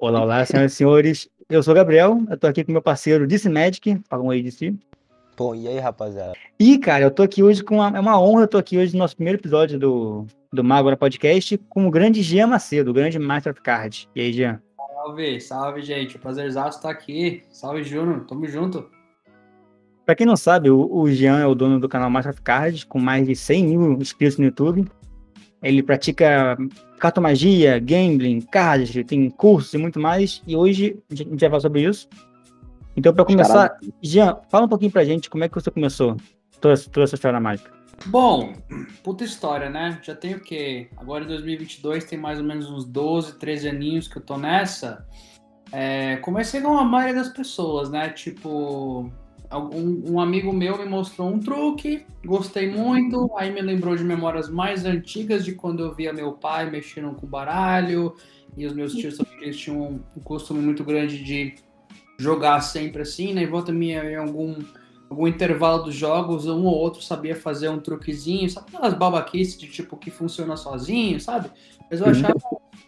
Olá, olá, senhoras e senhores. Eu sou o Gabriel, eu tô aqui com meu parceiro DC Magic. Fala um aí de si. Bom, e aí, rapaziada? E, cara, eu tô aqui hoje com uma, é uma honra, eu tô aqui hoje no nosso primeiro episódio do, do Magora Podcast com o grande Jean Macedo, o grande Master of Card. E aí, Jean? Salve, salve, gente. Prazerzaço estar aqui. Salve, Júnior. Tamo junto. Pra quem não sabe, o, o Jean é o dono do canal Master of Cards, com mais de 100 mil inscritos no YouTube. Ele pratica cartomagia, gambling, cards, tem cursos e muito mais. E hoje a gente vai falar sobre isso. Então, para começar, Jean, fala um pouquinho pra gente como é que você começou toda, toda essa história mágica. Bom, puta história, né? Já tenho o quê? Agora em 2022 tem mais ou menos uns 12, 13 aninhos que eu tô nessa. É, comecei com a maioria das pessoas, né? Tipo, um, um, amigo meu me mostrou um truque, gostei muito, aí me lembrou de memórias mais antigas de quando eu via meu pai mexendo com baralho, e os meus tios eles tinham um costume muito grande de jogar sempre assim, né? E volta minha em algum, algum intervalo dos jogos, um ou outro sabia fazer um truquezinho, sabe aquelas babaquices de tipo que funciona sozinho, sabe? Mas eu achava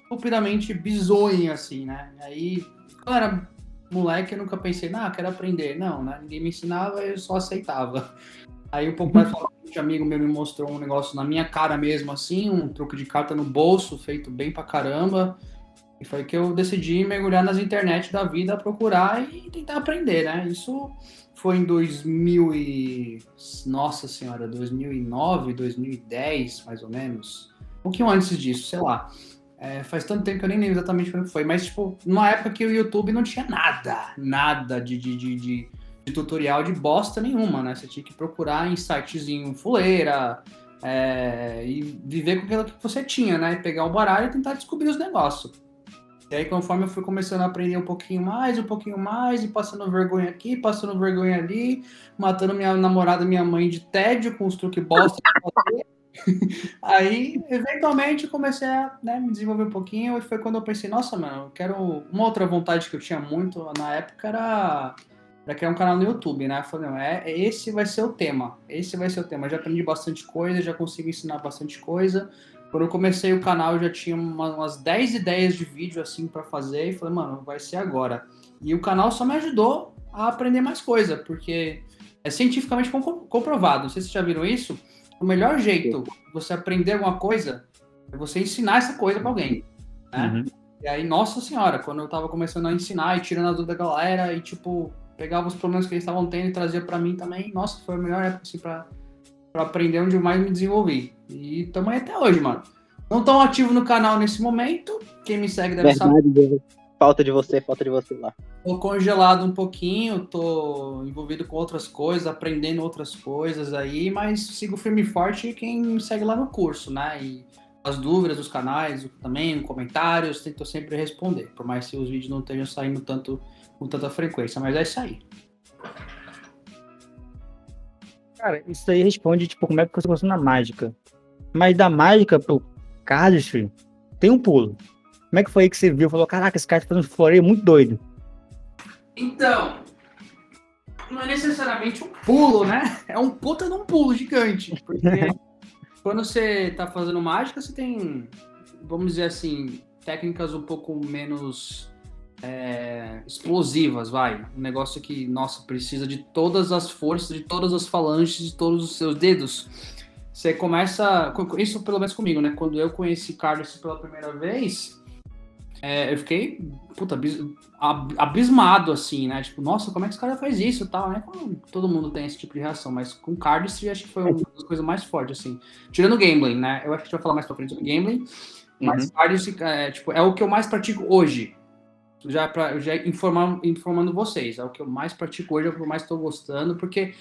estupidamente bizonho, assim, né? Aí, era moleque, eu nunca pensei, não, quero aprender. Não, né? Ninguém me ensinava, eu só aceitava. Aí um pouco mais um amigo meu me mostrou um negócio na minha cara mesmo, assim, um truque de carta no bolso, feito bem pra caramba. E foi que eu decidi mergulhar nas internet da vida, procurar e tentar aprender, né? Isso foi em 2000 e... Nossa senhora, 2009, 2010, mais ou menos. Um pouquinho antes disso, sei lá. É, faz tanto tempo que eu nem lembro exatamente quando foi, mas, tipo, numa época que o YouTube não tinha nada, nada de, de, de, de, de tutorial de bosta nenhuma, né? Você tinha que procurar em sitezinho fuleira é, e viver com aquilo que você tinha, né? Pegar o baralho e tentar descobrir os negócios. E aí, conforme eu fui começando a aprender um pouquinho mais, um pouquinho mais, e passando vergonha aqui, passando vergonha ali, matando minha namorada, minha mãe de tédio com os truques bosta Aí, eventualmente, comecei a né, me desenvolver um pouquinho e foi quando eu pensei, nossa, mano, eu quero. Uma outra vontade que eu tinha muito na época era, era criar um canal no YouTube, né? Eu falei, não, é, esse vai ser o tema. Esse vai ser o tema. Eu já aprendi bastante coisa, já consegui ensinar bastante coisa. Quando eu comecei o canal, eu já tinha uma, umas 10 ideias de vídeo assim para fazer e falei, mano, vai ser agora. E o canal só me ajudou a aprender mais coisa, porque é cientificamente comprovado. Não sei se vocês já viram isso o melhor jeito de você aprender alguma coisa é você ensinar essa coisa para alguém, né? Uhum. E aí, nossa senhora, quando eu tava começando a ensinar e tirando a dúvida da galera e, tipo, pegava os problemas que eles estavam tendo e trazia para mim também, nossa, foi a melhor época, assim, pra, pra aprender onde eu mais me desenvolvi. E também até hoje, mano. Não tão ativo no canal nesse momento, quem me segue deve Verdade, saber. Falta de você, falta de você lá. Tô congelado um pouquinho, tô envolvido com outras coisas, aprendendo outras coisas aí, mas sigo firme e forte quem me segue lá no curso, né? E as dúvidas dos canais também, comentários, tento sempre responder, por mais que os vídeos não estejam saindo tanto com tanta frequência, mas é isso aí. Cara, isso aí responde, tipo, como é que você gostou na mágica. Mas da mágica pro cardistry, tem um pulo. Como é que foi aí que você viu? Falou, caraca, esse cara tá fazendo um floreio muito doido. Então, não é necessariamente um pulo, né? É um puta de um pulo gigante. Porque quando você tá fazendo mágica, você tem, vamos dizer assim, técnicas um pouco menos é, explosivas, vai. Um negócio que, nossa, precisa de todas as forças, de todas as falanges, de todos os seus dedos. Você começa. Isso pelo menos comigo, né? Quando eu conheci Carlos pela primeira vez, é, eu fiquei, puta, abismado, assim, né? Tipo, nossa, como é que esse cara faz isso e tal, né? Todo mundo tem esse tipo de reação, mas com Cardistry acho que foi uma das coisas mais fortes, assim. Tirando gambling, né? Eu acho que a gente vai falar mais pra frente sobre gambling, mas uhum. Cardistry é, tipo, é o que eu mais pratico hoje. Já, pra, já informar, informando vocês, é o que eu mais pratico hoje, é o que eu mais tô gostando, porque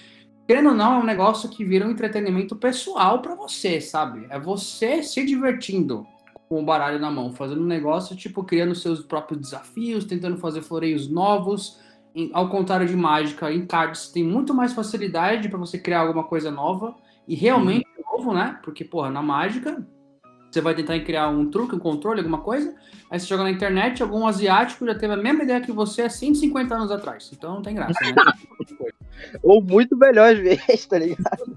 querendo ou não, é um negócio que vira um entretenimento pessoal para você, sabe? É você se divertindo com o baralho na mão, fazendo um negócio, tipo, criando seus próprios desafios, tentando fazer floreios novos. Em, ao contrário de mágica, em cards tem muito mais facilidade para você criar alguma coisa nova e realmente uhum. novo, né? Porque, porra, na mágica, você vai tentar criar um truque, um controle, alguma coisa, aí você joga na internet, algum asiático já teve a mesma ideia que você há 150 anos atrás. Então não tem graça, né? Ou muito melhor às vezes, tá ligado?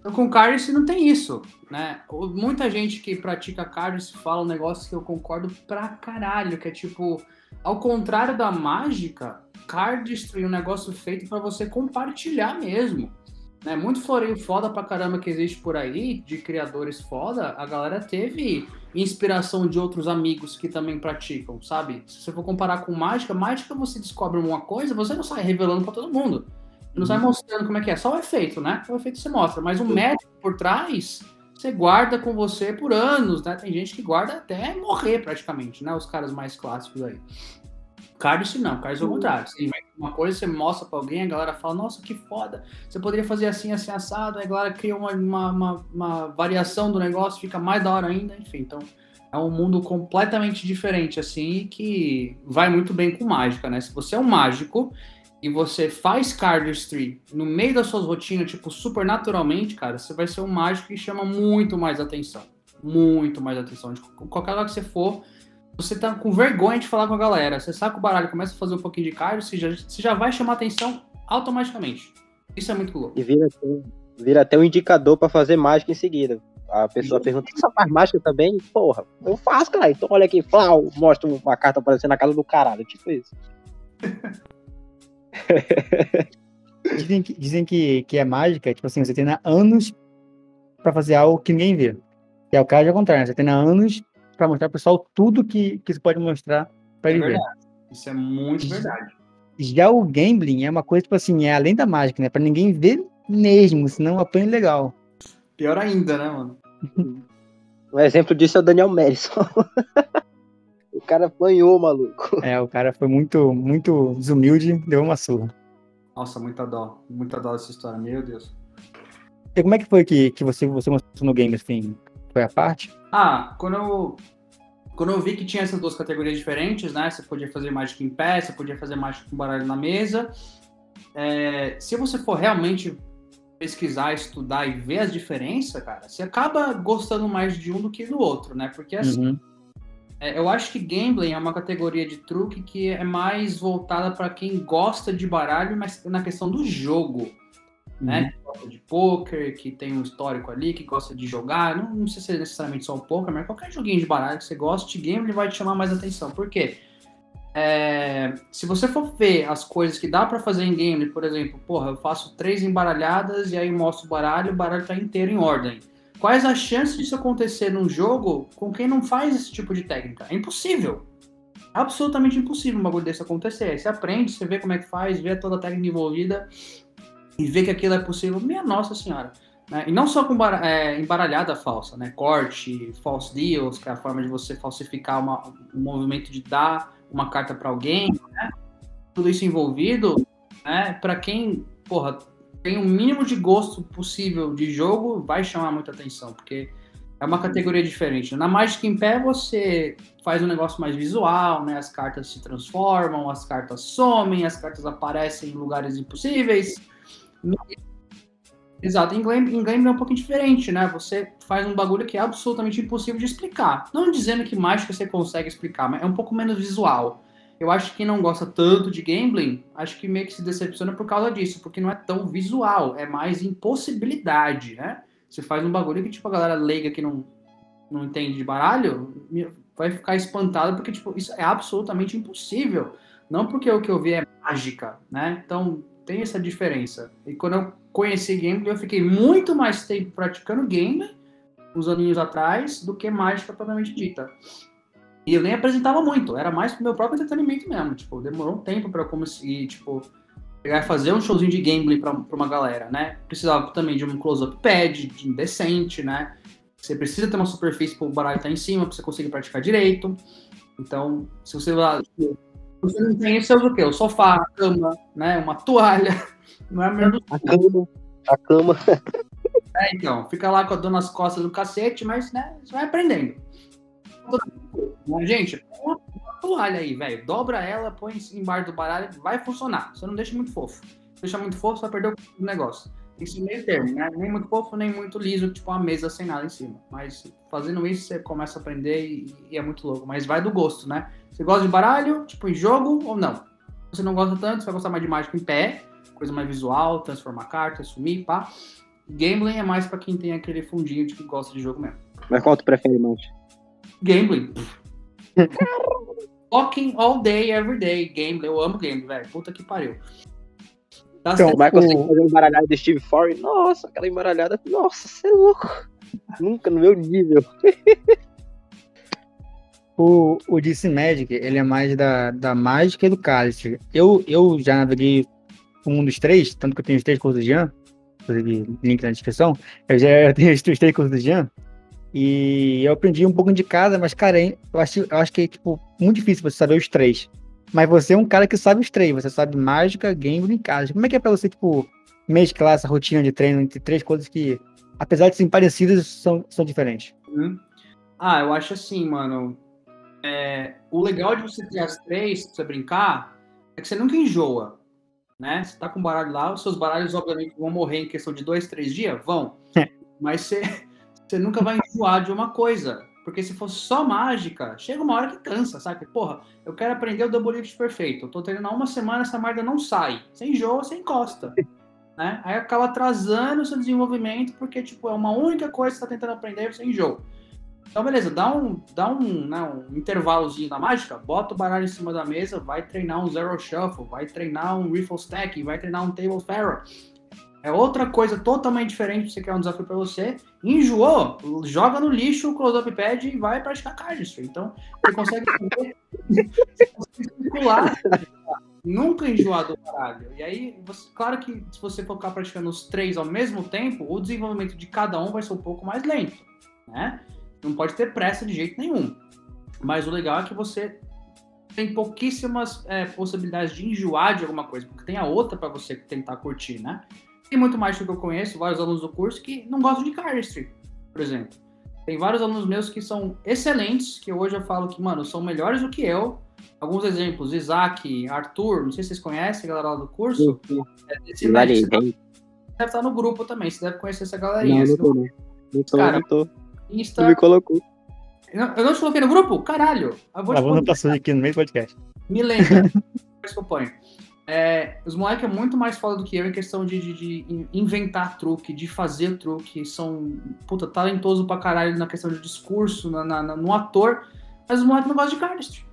Então com cardio não tem isso, né? Muita gente que pratica cardio fala um negócio que eu concordo pra caralho, que é tipo, Ao contrário da mágica, cardistry é um negócio feito para você compartilhar mesmo. Né? Muito floreio foda pra caramba que existe por aí, de criadores foda, a galera teve inspiração de outros amigos que também praticam, sabe? Se você for comparar com mágica, mágica você descobre uma coisa, você não sai revelando para todo mundo. Não sai uhum. mostrando como é que é, só o efeito, né? O efeito você mostra, mas o método por trás você guarda com você por anos, né? Tem gente que guarda até morrer praticamente, né? Os caras mais clássicos aí. Cardis não, Cardis é o uhum. contrário. Sim, uma coisa você mostra pra alguém, a galera fala, nossa, que foda, você poderia fazer assim, assim, assado, aí a galera cria uma, uma, uma, uma variação do negócio, fica mais da hora ainda, enfim, então é um mundo completamente diferente, assim, que vai muito bem com mágica, né? Se você é um mágico e você faz cardistry no meio das suas rotinas, tipo, super naturalmente, cara, você vai ser um mágico que chama muito mais atenção. Muito mais atenção. De qualquer lugar que você for, você tá com vergonha de falar com a galera. Você saca o baralho, começa a fazer um pouquinho de card, você já, você já vai chamar atenção automaticamente. Isso é muito louco. E vira, vira até um indicador para fazer mágica em seguida. A pessoa pergunta, você faz mágica também? Porra, eu faço, cara. Então olha aqui, flau, mostra uma carta aparecendo na casa do caralho, tipo isso. dizem que, dizem que, que é mágica, tipo assim, você tem anos para fazer algo que ninguém vê. E é o caso ao contrário, né? você tem anos para mostrar pro pessoal tudo que, que você pode mostrar para é ele verdade. ver. Isso é muito verdade. Já o gambling é uma coisa, tipo assim, é além da mágica, né? Para ninguém ver mesmo, senão apanha legal. Pior ainda, né, mano? um exemplo disso é o Daniel Madison. O cara apanhou, maluco. É, o cara foi muito, muito desumilde, deu uma surra. Nossa, muita dó. Muita dó dessa história, meu Deus. E como é que foi que, que você, você mostrou no game, assim? Foi a parte? Ah, quando eu, quando eu vi que tinha essas duas categorias diferentes, né? Você podia fazer Magic em pé, você podia fazer Magic com baralho na mesa. É, se você for realmente pesquisar, estudar e ver as diferenças, cara, você acaba gostando mais de um do que do outro, né? Porque assim, uhum. É, eu acho que gambling é uma categoria de truque que é mais voltada para quem gosta de baralho, mas na questão do jogo. Né? Uhum. Né? Que gosta de poker, que tem um histórico ali, que gosta de jogar. Não, não sei se é necessariamente só o poker, mas qualquer joguinho de baralho que você gosta de gambling vai te chamar mais atenção. Por quê? É, se você for ver as coisas que dá para fazer em game, por exemplo, porra, eu faço três embaralhadas e aí mostro o baralho, o baralho tá inteiro em ordem. Quais as chances disso acontecer num jogo com quem não faz esse tipo de técnica? É impossível. Absolutamente impossível um bagulho desse acontecer. você aprende, você vê como é que faz, vê toda a técnica envolvida e vê que aquilo é possível. Minha nossa senhora. Né? E não só com é, embaralhada falsa, né? Corte, false deals, que é a forma de você falsificar uma, um movimento de dar uma carta para alguém, né? Tudo isso envolvido, né? Para quem, porra, tem o mínimo de gosto possível de jogo, vai chamar muita atenção, porque é uma categoria diferente. Na Magic em pé, você faz um negócio mais visual, né? As cartas se transformam, as cartas somem, as cartas aparecem em lugares impossíveis. Exato, em Game é um pouquinho diferente, né? Você faz um bagulho que é absolutamente impossível de explicar. Não dizendo que mágica você consegue explicar, mas é um pouco menos visual eu acho que quem não gosta tanto de gambling, acho que meio que se decepciona por causa disso, porque não é tão visual, é mais impossibilidade, né? Você faz um bagulho que, tipo, a galera leiga que não, não entende de baralho vai ficar espantada, porque, tipo, isso é absolutamente impossível. Não porque o que eu vi é mágica, né? Então, tem essa diferença. E quando eu conheci gambling, eu fiquei muito mais tempo praticando game, uns aninhos atrás, do que mágica propriamente dita. E eu nem apresentava muito, era mais pro meu próprio entretenimento mesmo. Tipo, demorou um tempo para eu conseguir, tipo, pegar e fazer um showzinho de gameplay pra, pra uma galera, né? Precisava também de um close-up pad, de decente, né? Você precisa ter uma superfície pro baralho estar tá em cima pra você conseguir praticar direito. Então, se você lá. Você não tem isso, você usa o quê? O sofá, a cama, né? Uma toalha. Não é a mesma. A cama. A cama. É, então, fica lá com a dor nas costas do cacete, mas né, você vai aprendendo. Gente, uma, toalha aí, velho. Dobra ela, põe embaixo do baralho, vai funcionar. Você não deixa muito fofo. Se deixar muito fofo, você vai perder o negócio. Ser meio termo, né? Nem muito fofo, nem muito liso, tipo uma mesa sem nada em cima. Mas fazendo isso, você começa a aprender e, é muito louco. Mas vai do gosto, né? Você gosta de baralho, tipo em jogo ou não? Você não gosta tanto, você vai gostar mais de mágica em pé, coisa mais visual, transformar cartas, sumir, pá. Gambling é mais para quem tem aquele fundinho de que gosta de jogo mesmo. Mas qual tu prefere mais? Gambling. Fucking all day, every day. Game, eu amo game, velho. Puta que pariu. Dá então, o Michael tem que fazer embaralhado de Steve Foreign. Nossa, aquela embaralhada. Nossa, você é louco. Nunca no meu nível. o, o DC Magic, ele é mais da, da mágica e do cálice. Eu, eu já naveguei um dos três, tanto que eu tenho os três cursos de Jean, inclusive link na descrição, eu já tenho os três cursos de Jean, e eu aprendi um pouco de cada, mas, cara, eu acho, eu acho que é, tipo, muito difícil você saber os três. Mas você é um cara que sabe os três, você sabe mágica, game e casa. Como é que é pra você, tipo, mesclar essa rotina de treino entre três coisas que, apesar de serem parecidas, são, são diferentes? Uhum. Ah, eu acho assim, mano. É, o legal de você ter as três pra você brincar é que você nunca enjoa. Né? Você tá com baralho lá, os seus baralhos, obviamente, vão morrer em questão de dois, três dias? Vão. Mas você, você nunca vai enjoar de uma coisa. Porque se fosse só mágica, chega uma hora que cansa, sabe? Porra, eu quero aprender o Double Lift perfeito. Eu tô treinando há uma semana, essa merda não sai. Você enjoa, você encosta. Né? Aí acaba atrasando o seu desenvolvimento, porque, tipo, é uma única coisa que você tá tentando aprender e você enjoa. Então, beleza, dá um, dá um, né, um intervalozinho na mágica, bota o baralho em cima da mesa, vai treinar um Zero Shuffle, vai treinar um Riffle Stack, vai treinar um Table Pharaoh. É outra coisa totalmente diferente, você quer um desafio para você. Enjoou, joga no lixo o close-up pad e vai praticar cardistry. Então, você consegue circular, nunca enjoar do baralho. E aí, você, claro que se você focar praticando os três ao mesmo tempo, o desenvolvimento de cada um vai ser um pouco mais lento, né? Não pode ter pressa de jeito nenhum. Mas o legal é que você tem pouquíssimas é, possibilidades de enjoar de alguma coisa, porque tem a outra para você tentar curtir, né? Tem muito mais do que eu conheço, vários alunos do curso que não gostam de cardistry, por exemplo. Tem vários alunos meus que são excelentes, que hoje eu falo que, mano, são melhores do que eu. Alguns exemplos, Isaac, Arthur, não sei se vocês conhecem a galera lá do curso. Sim, sim. É, esse deve, deve estar no grupo também, você deve conhecer essa galerinha. Não, não tô, não. Não tô, Cara, não tô. Insta... Tu me colocou. Eu não te coloquei no grupo? Caralho. Eu vou a Wanda passou aqui no meio do podcast. Me lembra. que eu ponho. É, os moleques é muito mais foda do que eu em questão de, de, de, inventar truque, de fazer truque. São, puta, talentoso pra caralho na questão de discurso, na, na, no ator. Mas os moleques não gostam de cardistry.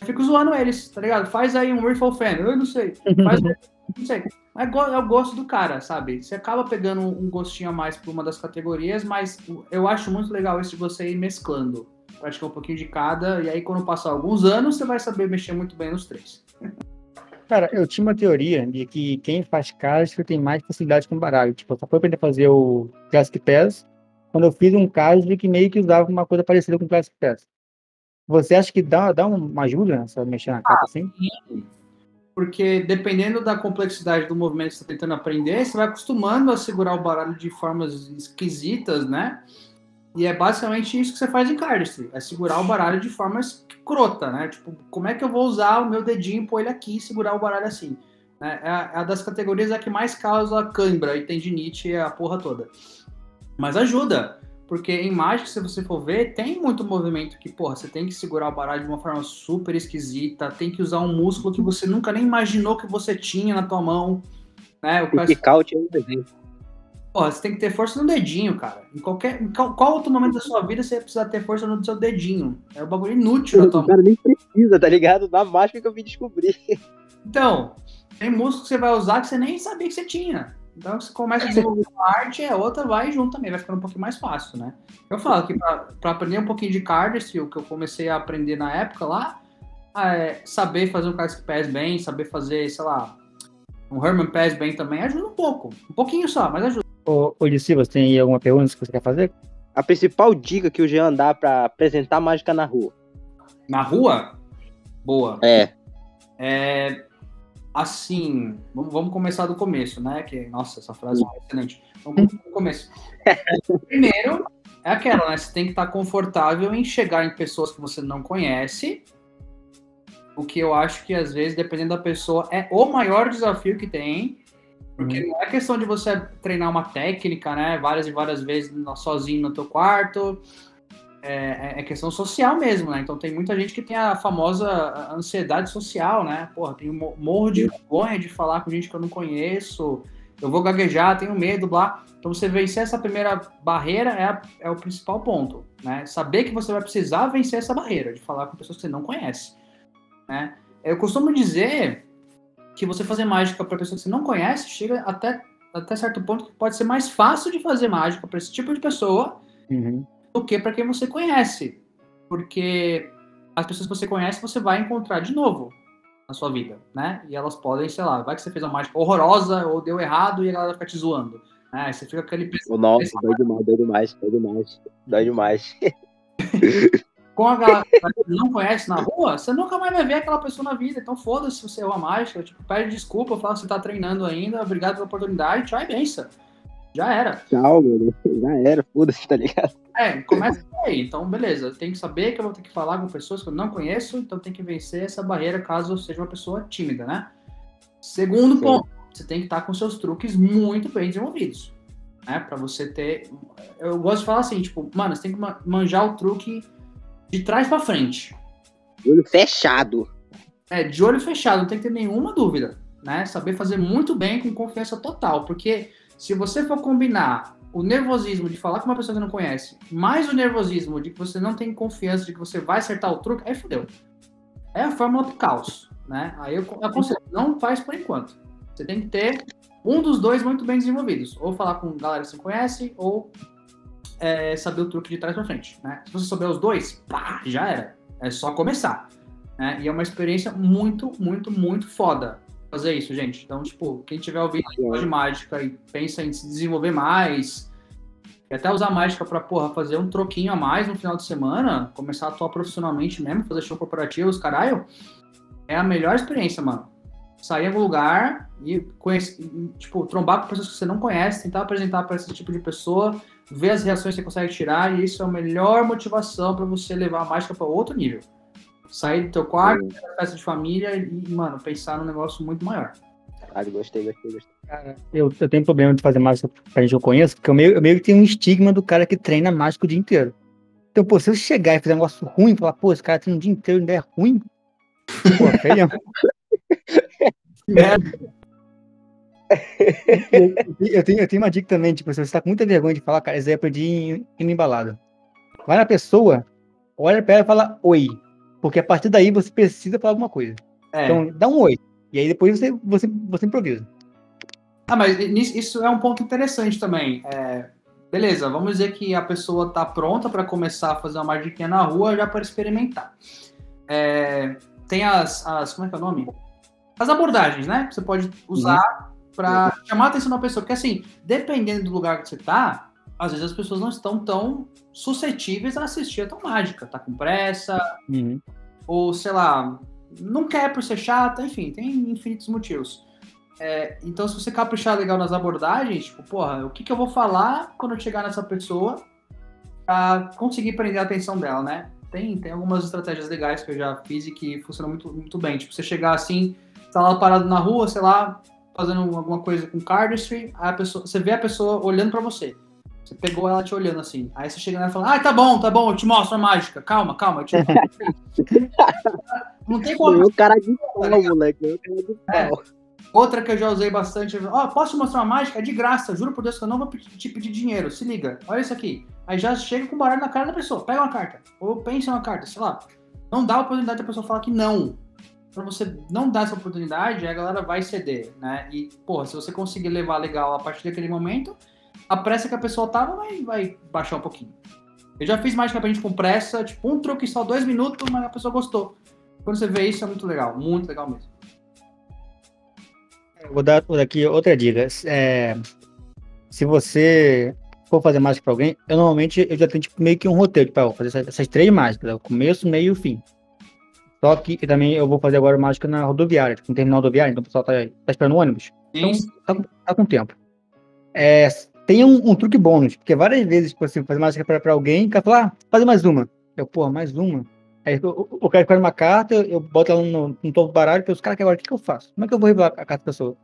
Eu fico zoando eles, tá ligado? Faz aí um Riffle Fan, eu não sei. Faz não sei. Mas eu gosto do cara, sabe? Você acaba pegando um gostinho a mais por uma das categorias, mas eu acho muito legal esse de você ir mesclando. Praticar um pouquinho de cada, e aí quando passar alguns anos, você vai saber mexer muito bem nos três. Cara, eu tinha uma teoria de que quem faz castro tem mais facilidade com baralho. Tipo, só foi aprender a fazer o Classic Pass quando eu fiz um caso que meio que usava uma coisa parecida com o Classic Pass. Você acha que dá, dá uma ajuda nessa mexer na carta ah, assim? Sim. Porque dependendo da complexidade do movimento que você está tentando aprender, você vai acostumando a segurar o baralho de formas esquisitas, né? E é basicamente isso que você faz em cardistry, é segurar o baralho de forma escrota, né? Tipo, como é que eu vou usar o meu dedinho, pôr ele aqui e segurar o baralho assim? É, é a, é a das categorias a que mais causa cãibra e tendinite e a porra toda. Mas ajuda, porque em Magic, se você for ver, tem muito movimento que, porra, você tem que segurar o baralho de uma forma super esquisita, tem que usar um músculo que você nunca nem imaginou que você tinha na tua mão, né? O Picaute é um exemplo. Porra, você tem que ter força no dedinho, cara. Em qualquer. Em qual, qual, outro momento da sua vida você precisa ter força no seu dedinho? É um bagulho inútil na tua O cara nem precisa, tá ligado? Da mágica que eu vim descobrir. Então, tem músculo que você vai usar que você nem sabia que você tinha. Então, você começa a desenvolver uma arte, a outra vai junto também, vai ficando um pouquinho mais fácil, né? Eu falo que para aprender um pouquinho de cardistry, o que eu comecei a aprender na época lá, é saber fazer um card pass bem, saber fazer, sei lá, um Herman Pass bem também, ajuda um pouco. Um pouquinho só, mas ajuda. Ô, ô Lissi, você tem alguma pergunta que você quer fazer? A principal dica que o Jean dá para apresentar mágica na rua. Na rua? Boa. É. É. Assim, vamos, vamos começar do começo, né? Que, nossa, essa frase é excelente. Vamos do começo. Primeiro, é aquela, né? Você tem que estar confortável em chegar em pessoas que você não conhece. O que eu acho que, às vezes, dependendo da pessoa, é o maior desafio que tem porque uhum. não é questão de você treinar uma técnica, né? Várias e várias vezes sozinho no teu quarto. É, é, é questão social mesmo, né? Então tem muita gente que tem a famosa ansiedade social, né? Porra, tenho morro de vergonha de falar com gente que eu não conheço. Eu vou gaguejar, tenho medo, blá. Então você vencer essa primeira barreira é, a, é o principal ponto, né? Saber que você vai precisar vencer essa barreira de falar com pessoas que você não conhece. né? Eu costumo dizer que você fazer mágica para pessoa que você não conhece chega até, até certo ponto que pode ser mais fácil de fazer mágica para esse tipo de pessoa Uhum. do que para quem você conhece. Porque as pessoas que você conhece você vai encontrar de novo na sua vida, né? E elas podem, sei lá, vai que você fez uma mágica horrorosa ou deu errado e a galera fica te zoando. Né? Aí você fica com aquele nossa, dói demais, dói demais, dói demais. Dói demais. com a galera que não conhece na rua, você nunca mais vai ver aquela pessoa na vida. Então foda-se se você errou a mágica, tipo, pede desculpa, fala que você tá treinando ainda, obrigado pela oportunidade, tchau e benção. Já era. Tchau, mano. Já era, foda-se, tá ligado? É, começa aí. Então, beleza. Eu tenho que saber que eu vou ter que falar com pessoas que eu não conheço, então tem que vencer essa barreira caso eu seja uma pessoa tímida, né? Segundo Sim. ponto, você tem que estar com seus truques muito bem desenvolvidos. Né? Pra você ter. Eu gosto de falar assim, tipo, mano, você tem que ma- manjar o truque de trás pra frente. Olho fechado. É, de olho fechado, não tem que ter nenhuma dúvida, né? Saber fazer muito bem com confiança total, porque se você for combinar o nervosismo de falar com uma pessoa que não conhece, mais o nervosismo de que você não tem confiança de que você vai acertar o truque, aí fodeu. É a fórmula pro caos, né? Aí eu aconselho, não faz por enquanto. Você tem que ter um dos dois muito bem desenvolvidos, ou falar com galera que você conhece, ou é, saber o truque de trás pra frente, né? Se você souber os dois, pá, já era. É só começar né? E é uma experiência muito, muito, muito foda fazer isso, gente. Então, tipo, quem tiver ouvindo a de mágica e pensa em se desenvolver mais, e até usar mágica pra, porra, fazer um troquinho a mais no final de semana, começar a atuar profissionalmente mesmo, fazer show corporativo, os caralho, é a melhor experiência, mano. Sair em algum lugar e, conhecer, tipo, trombar com pessoas que você não conhece, tentar apresentar para esse tipo de pessoa, ver as reações que você consegue tirar, e isso é a melhor motivação para você levar a mágica para outro nível sair do teu quarto, ir pra festa de família e, mano, pensar num negócio muito maior. Caralho, gostei, gostei, gostei. Eu, eu tenho problema de fazer mágica pra gente que eu conheço, porque eu meio, eu meio que tenho um estigma do cara que treina mágica o dia inteiro. Então, pô, se eu chegar e fazer um negócio ruim, falar, pô, esse cara treina o dia inteiro e ainda é ruim, pô, feio. Merda. eu, tenho, eu tenho uma dica também, tipo, se você tá com muita vergonha de falar, cara, isso aí eu aprendi em, em embalada. Vai na pessoa, olha pra ela e fala oi. Porque a partir daí você precisa falar alguma coisa. É. Então, dá um oi. E aí depois você, você, você improvisa. Ah, mas isso é um ponto interessante também. É, beleza, vamos dizer que a pessoa tá pronta para começar a fazer uma magiquinha na rua já para experimentar. É, tem as, as. Como é que é o nome? As abordagens, né? Você pode usar para chamar a atenção da pessoa. Porque assim, dependendo do lugar que você tá, às vezes as pessoas não estão tão suscetíveis a assistir a tua mágica. Tá com pressa, Uhum. ou sei lá, não quer por ser chata, enfim, tem infinitos motivos. É, então, se você caprichar legal nas abordagens, tipo, porra, o que, que eu vou falar quando eu chegar nessa pessoa pra conseguir prender a atenção dela, né? Tem, tem algumas estratégias legais que eu já fiz e que funcionam muito, muito bem. Tipo, você chegar assim, tá lá parado na rua, sei lá, fazendo alguma coisa com cardistry, aí a pessoa, você vê a pessoa olhando pra você. Você pegou ela te olhando assim. Aí você chega nela e fala, ah, tá bom, tá bom, eu te mostro a mágica. Calma, calma, eu te Não tem como. Foi o cara de pau, moleque. Cara de pau. Outra que eu já usei bastante, ó, posso te mostrar uma mágica? É de graça, juro por Deus que eu não vou te pedir dinheiro. Se liga, olha isso aqui. Aí já chega com o baralho na cara da pessoa, pega uma carta, ou pensa uma carta, sei lá. Não dá a oportunidade da pessoa falar que não. Pra você não dar essa oportunidade, a galera vai ceder, né? E, porra, se você conseguir levar legal a partir daquele momento, a pressa que a pessoa tava vai, vai baixar um pouquinho. Eu já fiz mágica pra gente com pressa, tipo, um truque só dois minutos, mas a pessoa gostou. Quando você vê isso, é muito legal, muito legal mesmo. Vou dar aqui outra dica. É, se você for fazer mágica pra alguém, eu normalmente eu já tenho tipo, meio que um roteiro, tipo, ah, eu vou fazer essas, essas três mágicas, o começo, meio e fim. Só que e também eu vou fazer agora mágica na rodoviária, tipo, no terminal rodoviário, então o pessoal tá, tá esperando o ônibus. Então, tá, com- tá com tempo. É, tem um, um truque bônus, porque várias vezes, tipo assim, fazer mágica pra, pra alguém, o cara fala, ah, fazer mais uma. Eu, pô, mais uma? Aí o, cara escolhe uma carta, eu, eu boto ela no, no topo do baralho, e penso, cara, que agora o que, que eu faço? Como é que eu vou revelar a carta da pessoa?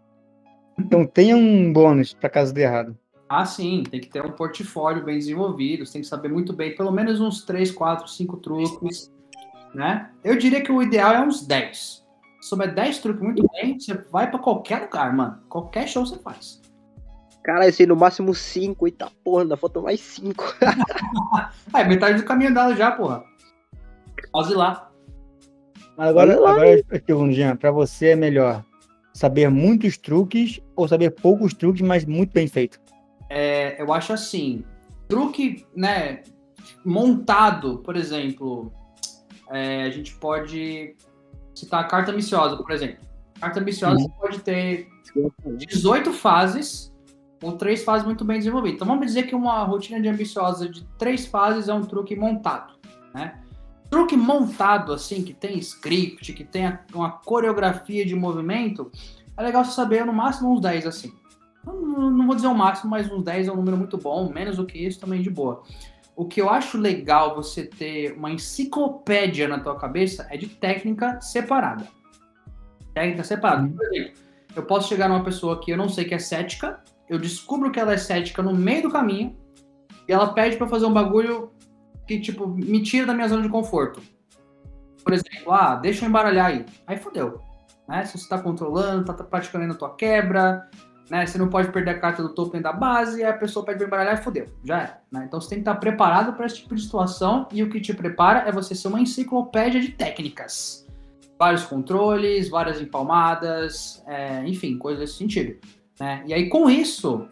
Então tem um bônus pra caso dê errado. Ah, sim, tem que ter um portfólio bem desenvolvido, você tem que saber muito bem, pelo menos uns 3, 4, 5 truques, né? Eu diria que o ideal é uns 10. Se souber 10 truques muito bem, você vai pra qualquer lugar, mano. Qualquer show você faz. Cara, esse no máximo 5, eita porra, ainda falta mais 5. Ah, é metade do caminho andado já, porra. Quase lá. Mas agora, lá, agora eu pergunto, Jean, pra você é melhor saber muitos truques ou saber poucos truques, mas muito bem feito? É, eu acho assim, truque, né, montado, por exemplo, é, a gente pode citar a carta ambiciosa, por exemplo. Carta ambiciosa Uhum. pode ter 18 fases ou três fases muito bem desenvolvidas. Então vamos dizer que uma rotina de ambiciosa de três fases é um truque montado, né? Truque montado, assim, que tem script, que tem uma coreografia de movimento, é legal você saber no máximo uns 10, assim. Não, não vou dizer o máximo, mas uns 10 é um número muito bom, menos do que isso também de boa. O que eu acho legal você ter uma enciclopédia na tua cabeça é de técnica separada. Técnica separada. Uhum. Por exemplo, eu posso chegar numa pessoa que eu não sei que é cética, eu descubro que ela é cética no meio do caminho, e ela pede pra eu fazer um bagulho que, tipo, me tira da minha zona de conforto. Por exemplo, ah, deixa eu embaralhar aí. Aí fodeu. Né? Se você tá controlando, tá, tá praticando na tua quebra, né? Você não pode perder a carta do nem da base, aí a pessoa pede pra embaralhar e fodeu. Já é. Né? Então você tem que estar preparado para esse tipo de situação, e o que te prepara é você ser uma enciclopédia de técnicas. Vários controles, várias empalmadas, é, enfim, coisas desse sentido. Né? E aí, com isso,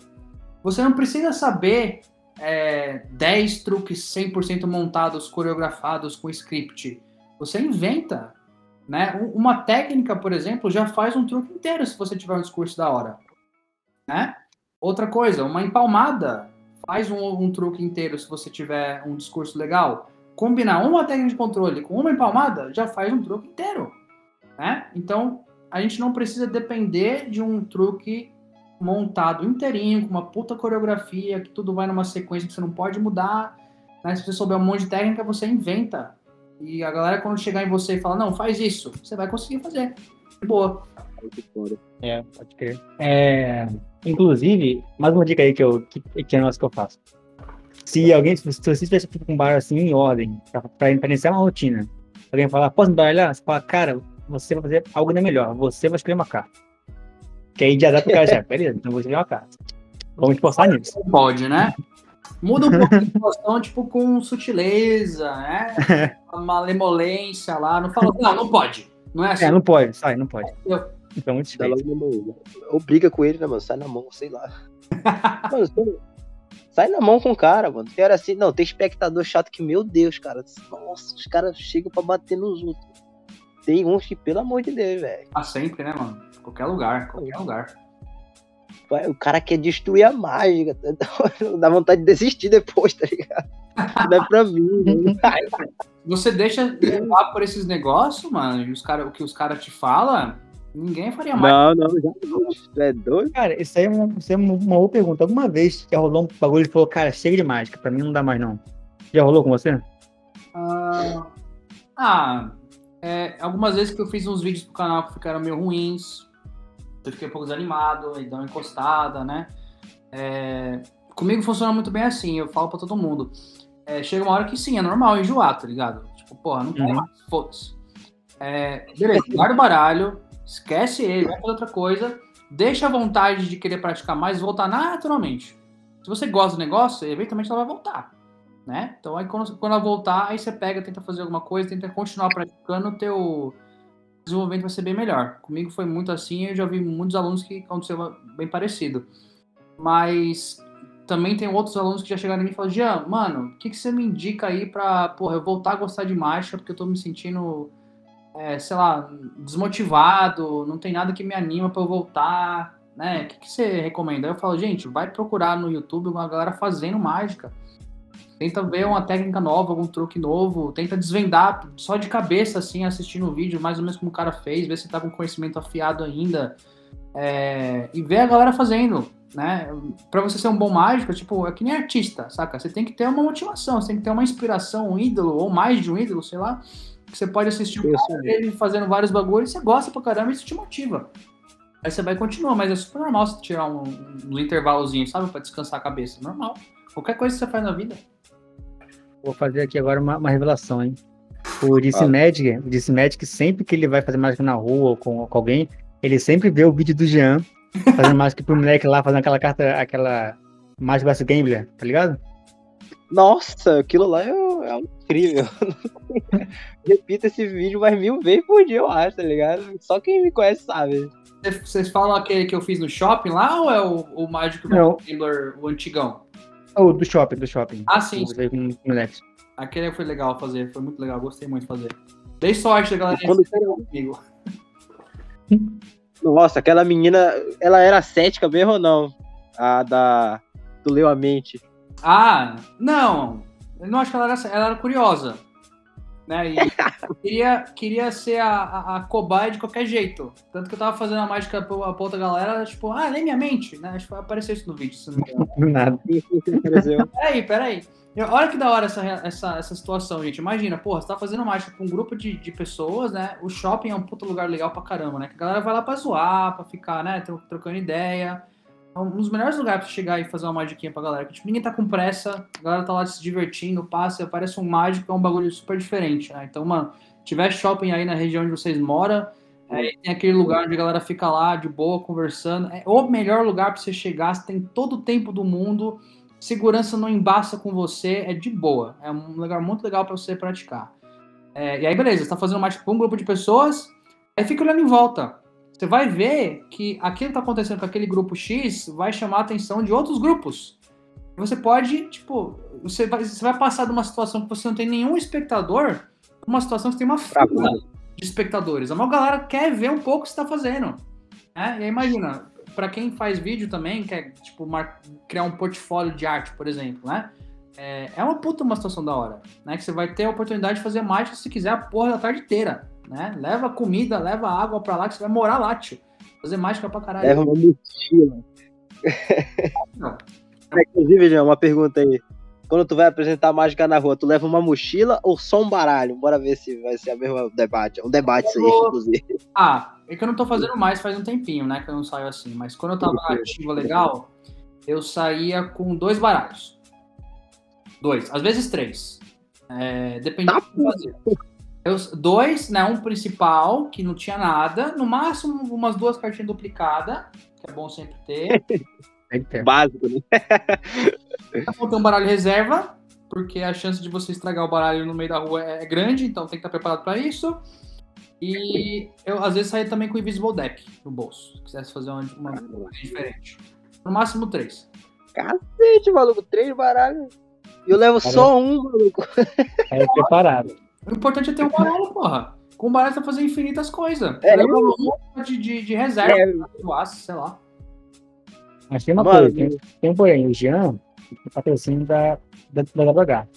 você não precisa saber é, 10 truques 100% montados, coreografados com script. Você inventa. Né? Um- Uma técnica, por exemplo, já faz um truque inteiro se você tiver um discurso da hora. Né? Outra coisa, uma empalmada faz um, um truque inteiro se você tiver um discurso legal. Combinar uma técnica de controle com uma empalmada já faz um truque inteiro. Né? Então, a gente não precisa depender de um truque montado inteirinho, com uma puta coreografia, que tudo vai numa sequência que você não pode mudar. Né? Se você souber um monte de técnica, você inventa. E a galera, quando chegar em você e falar, não, faz isso, você vai conseguir fazer. De boa. É, pode crer. É, inclusive, mais uma dica aí que, eu, que, que é nossa que eu faço. Se alguém, se você tivesse com um bar assim em ordem, pra iniciar uma rotina, alguém falar, posso embaralhar? Você fala, cara, você vai fazer algo ainda melhor, você vai escolher uma carta. Que aí já dá pro cara já, beleza, então vou escolher uma carta. Vamos esforçar nisso. Pode, né? Muda um pouco a situação, tipo, com sutileza, né? Uma malemolência lá. Não fala, não, não pode. Não é assim. É, não pode, sai, não pode. Eu- Então, muito Dá logo na mão. Ou briga com ele, né, mano? Sai na mão, sei lá. mano, sai- na mão com o cara, mano. Tem hora assim, não, tem espectador chato que, meu Deus, cara. Nossa, os caras chegam pra bater nos outros. Tem uns que, pelo amor de Deus, velho. Ah, sempre, né, mano? Qualquer lugar, qualquer lugar. Vai, O cara quer destruir a mágica. Dá vontade de desistir depois, tá ligado? Não é pra mim. né? Você deixa levar por esses negócios, mano, e os cara, o que os caras te falam, ninguém faria mais. Não, não, já não. Tu é doido? Cara, isso aí é uma, isso é uma, uma boa pergunta. Alguma vez já rolou um bagulho e falou, cara, chega de mágica, pra mim não dá mais não. Já rolou com você? Ah, ah, é, algumas vezes que eu fiz uns vídeos pro canal que ficaram meio ruins, eu fiquei um pouco desanimado, e dá uma encostada, né? É, comigo funciona muito bem assim, eu falo pra todo mundo. É, chega uma hora que sim, é normal enjoar, tá ligado? Tipo, porra, não quero Uhum. mais, foda-se. É, beleza, guarda o baralho, esquece ele, vai fazer outra coisa, deixa a vontade de querer praticar mais voltar naturalmente. Se você gosta do negócio, eventualmente ela vai voltar né? Então aí quando, quando ela voltar, aí você pega, tenta fazer alguma coisa, tenta continuar praticando, o teu desenvolvimento vai ser bem melhor. Comigo foi muito assim, eu já vi muitos alunos que aconteceu bem parecido. Mas também tem outros alunos que já chegaram em mim e falaram, Jean, mano, o que, que você me indica aí pra, porra, eu voltar a gostar de marcha, porque eu tô me sentindo, é, sei lá, desmotivado, não tem nada que me anima pra eu voltar, né? O que, que você recomenda? Eu falo, gente, vai procurar no YouTube uma galera fazendo mágica. Tenta ver uma técnica nova, algum truque novo, tenta desvendar só de cabeça, assim, assistindo o vídeo, mais ou menos como o cara fez, ver se tá com conhecimento afiado ainda. é, e ver a galera fazendo, né? Pra você ser um bom mágico, tipo, é que nem artista, saca? Você tem que ter uma motivação, você tem que ter uma inspiração, um ídolo, ou mais de um ídolo, sei lá. Você pode assistir um cara dele fazendo vários bagulhos, você gosta pra caramba e isso te motiva. Aí você vai continuar, mas é super normal você tirar um, um intervalozinho, sabe? Pra descansar a cabeça. Normal. Qualquer coisa que você faz na vida. Vou fazer aqui agora uma, uma revelação, hein? O DC. Magic, o DC Magic, sempre que ele vai fazer mágica na rua ou com, com alguém, ele sempre vê o vídeo do Jean fazendo mágica pro moleque lá, fazendo aquela carta, aquela mágica versus gambler, tá ligado? Nossa, aquilo lá é um incrível. Repito esse vídeo mais mil vezes por dia, eu acho, tá ligado? Só quem me conhece sabe. Vocês falam aquele que eu fiz no shopping lá ou é o, o Magic Não. Taylor, o antigão? Oh, do shopping, do shopping. Ah, sim. Moleques. Aquele foi legal fazer, foi muito legal, gostei muito de fazer. Dei sorte da galera Quando- comigo. Nossa, aquela menina, ela era cética mesmo ou não? A da. Do Leu a Mente. Ah, não. Eu não acho que ela era, ela era curiosa. Né? E queria, queria ser a, a, a cobaia de qualquer jeito. Tanto que eu tava fazendo a mágica pra, pra outra galera, tipo, ah, lê minha mente, né? Acho que apareceu isso no vídeo, se não me nada. Peraí, peraí. Olha que da hora essa, essa, essa situação, gente. Imagina, porra, você tá fazendo mágica com um grupo de, de pessoas, né? O shopping é um puto lugar legal pra caramba, né? Que a galera vai lá pra zoar, pra ficar, né, tro- trocando ideia. Um dos melhores lugares pra chegar e fazer uma magiquinha pra galera. Que, tipo, ninguém tá com pressa, a galera tá lá se divertindo, passa, aparece um mágico, é um bagulho super diferente, né? Então, mano, tiver shopping aí na região onde vocês moram, é, tem aquele lugar onde a galera fica lá de boa, conversando. É o melhor lugar pra você chegar, você tem todo o tempo do mundo segurança não embaça com você, é de boa. É um lugar muito legal para você praticar. É, e aí, beleza, você tá fazendo mágica com um grupo de pessoas, aí fica olhando em volta. Você vai ver que aquilo que tá acontecendo com aquele grupo X vai chamar a atenção de outros grupos. Você pode, tipo, você vai, você vai passar de uma situação que você não tem nenhum espectador pra uma situação que você tem uma fila Bravura. de espectadores. A maior galera quer ver um pouco o que você tá fazendo. Né? E aí, imagina, para quem faz vídeo também, quer tipo, mar- criar um portfólio de arte, por exemplo, né? É, é uma puta uma situação da hora, né? Que você vai ter a oportunidade de fazer mágica se quiser a porra da tarde inteira, né? Leva comida, leva água pra lá, que você vai morar lá, tio. Fazer mágica pra caralho. Leva uma mochila. É, Inclusive, Jean, uma pergunta aí. Quando tu vai apresentar mágica na rua, tu leva uma mochila ou só um baralho? Bora ver se vai ser a mesma debate. Um debate isso aí, vou- inclusive. Ah, é que eu não tô fazendo mais faz um tempinho, né? Que eu não saio assim. Mas quando eu tava na ativa legal, eu saía com dois baralhos. Dois, às vezes três. É, depende Tá do que eu fazia. Eu, dois, né? Um principal, que não tinha nada. No máximo, umas duas cartinhas duplicadas, que é bom sempre ter. Tem que ter. Básico, né? Um baralho reserva, porque a chance de você estragar o baralho no meio da rua é grande, então tem que estar preparado para isso. E eu às vezes saía também com o Invisible Deck no bolso, se quisesse fazer uma, uma coisa diferente. No máximo três. Cacete, maluco. Três baralhos. E eu levo só um, maluco. É preparado. O importante é ter um baralho, porra. Com o baralho você vai fazer infinitas coisas. É, Leva um de, de, de reserva, É, do aço, sei lá. Mas tem uma Mano, coisa, tem, tem um porém, o Jean, o patrocínio da, da, da WH.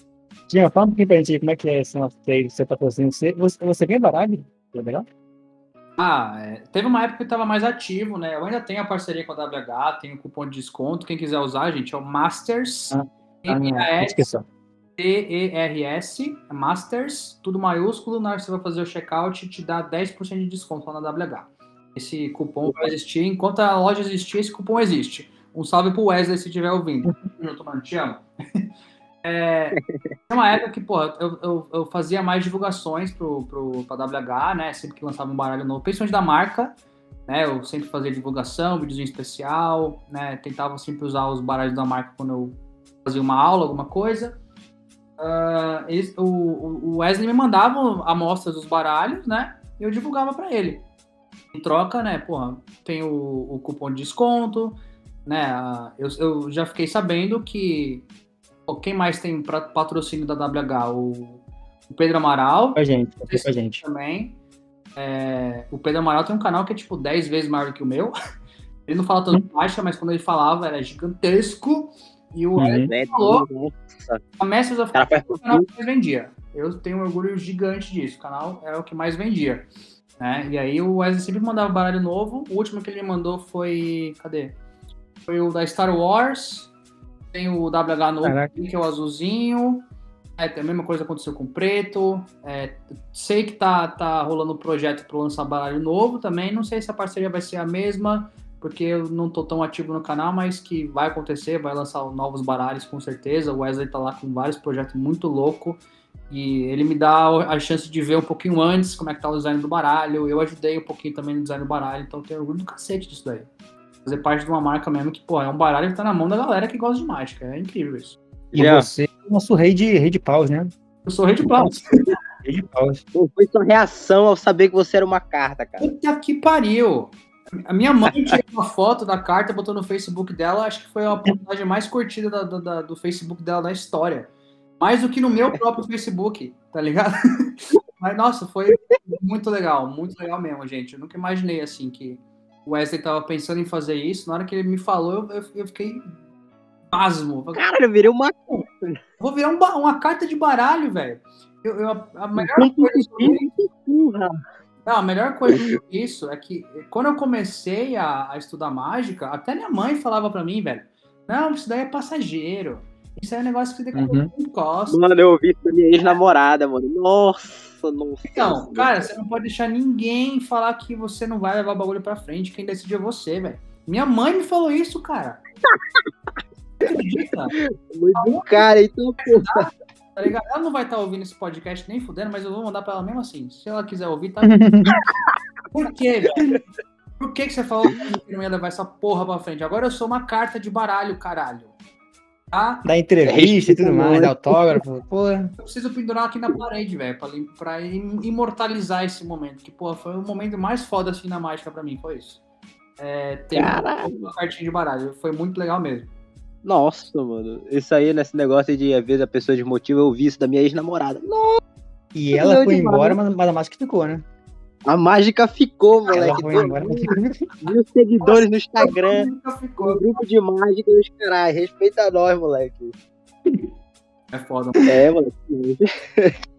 Jean, fala um pouquinho pra gente aí como é que é esse nosso seu patrocínio. Você, você, você ganha baralho? É legal? Ah, é, teve uma época que eu tava mais ativo, né? Eu ainda tenho a parceria com a WH, tenho cupom de desconto. Quem quiser usar, gente, é o Masters. Ah, Ah, não, descrição. T-E-R-S, Masters, tudo maiúsculo, na hora que você vai fazer o checkout, te dá 10% de desconto lá na WH. Esse cupom vai existir, enquanto a loja existir, esse cupom existe. Um salve pro Wesley se estiver ouvindo. Junto, mano, te amo. É, tem uma época que, porra, eu, eu, eu fazia mais divulgações pro, pro, pra WH, né? Sempre que lançava um baralho novo, principalmente da marca, né? Eu sempre fazia divulgação, videozinho especial, né? Tentava sempre usar os baralhos da marca quando eu fazia uma aula, alguma coisa. Ah, eles- o, o Wesley me mandava amostras dos baralhos, né? E eu divulgava pra ele. Em troca, né? Porra, tem o, o cupom de desconto, né? ah, Eu, eu já fiquei sabendo que pô, quem mais tem pra- patrocínio da WH? O, o Pedro Amaral a gente, a gente. também. É, o Pedro Amaral tem um canal que é tipo 10 vezes maior do que o meu. Ele não fala tanto baixa, mas quando ele falava era gigantesco. E o Uhum. É, Falou. tudo. a Masters of O canal que mais vendia. Eu tenho um orgulho gigante disso. O canal era o que mais vendia. Né? E aí o Wesley sempre mandava baralho novo. O último que ele mandou foi. Cadê? Foi o da Star Wars. Tem o WH novo, Caraca. que é o azulzinho. É, a mesma coisa aconteceu com o preto. É, sei que tá, tá rolando um projeto para lançar baralho novo também. Não sei se a parceria vai ser a mesma, porque eu não tô tão ativo no canal, mas que vai acontecer, vai lançar novos baralhos com certeza. O Wesley tá lá com vários projetos muito louco. E ele me dá a chance de ver um pouquinho antes como é que tá o design do baralho. Eu ajudei um pouquinho também no design do baralho, então eu tenho orgulho do cacete disso daí. Fazer parte de uma marca mesmo que, pô, é um baralho que tá na mão da galera que gosta de mágica. É incrível isso. E Jean. você é o nosso rei de, rei de paus, né? Eu sou rei de paus. Rei de paus. Qual foi sua reação ao saber que você era uma carta, cara? Puta que pariu! A minha mãe tirou uma foto da carta, botou no Facebook dela, acho que foi a postagem mais curtida da- da- da- do Facebook dela da história. Mais do que no meu próprio Facebook, tá ligado? Mas, nossa, foi muito legal, muito legal mesmo, gente. Eu nunca imaginei, assim, que o Wesley tava pensando em fazer isso. Na hora que ele me falou, eu, eu fiquei pasmo. Cara, eu virei uma Vou virar um uma carta de baralho, velho. Eu, eu- a- a melhor coisa porra. Não, a melhor coisa disso é que quando eu comecei a, a estudar mágica, até minha mãe falava pra mim, velho, não, isso daí é passageiro. Isso aí é um negócio que você tem que Uhum. encosta. Mano, eu ouvi isso da minha ex-namorada, mano. Nossa, nossa. Então, cara, você não pode deixar ninguém falar que você não vai levar o bagulho pra frente. Quem decide é você, velho. Minha mãe me falou isso, cara. Você acredita? Muito cara, então, porra. Tá ligado? Ela não vai estar ouvindo esse podcast nem fudendo, mas eu vou mandar pra ela mesmo assim. Se ela quiser ouvir, tá. Por quê, velho? Por que, que você falou que não ia levar essa porra pra frente? Agora eu sou uma carta de baralho, caralho. Tá? Dá entrevista e tudo mais, dá autógrafo. Porra. Eu preciso pendurar aqui na parede, velho, pra, pra im- imortalizar esse momento. Que, porra, foi o momento mais foda assim na mágica pra mim, foi isso. É, ter Caralho. uma cartinha de baralho. Foi muito legal mesmo. Nossa, mano. Isso aí, nesse negócio de, às vezes, a pessoa desmotiva, eu ouvi isso da minha ex-namorada. E ela foi demais. embora, mas, mas a máscara ficou, né? A mágica ficou, Ela moleque. foi embora. Mil seguidores no Instagram. Ficou. Um grupo de mágica e os caras. Respeita nós, moleque. É foda. É, moleque.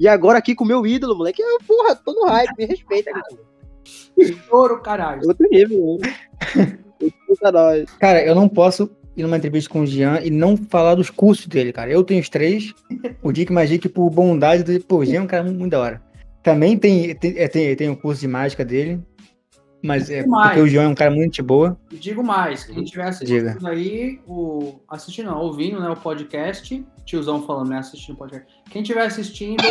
E agora aqui com o meu ídolo, moleque. É, porra, tô no hype, me respeita, cara. Ouro, caralho. Outro nível, mano. Nós. Cara, eu não posso ir numa entrevista com o Jean e não falar dos cursos dele, cara. Eu tenho os três. O Dick Magic, por bondade do. Pô, o Jean é um cara muito da hora. Também tem, tem, é, tem, tem o curso de mágica dele. Mas é Mais. porque o Jean é um cara muito de boa. Digo mais, quem estiver Diga. assistindo aí, o, assistindo, não, ouvindo né, o podcast, tiozão falando, né? Assistindo o podcast. Quem estiver assistindo,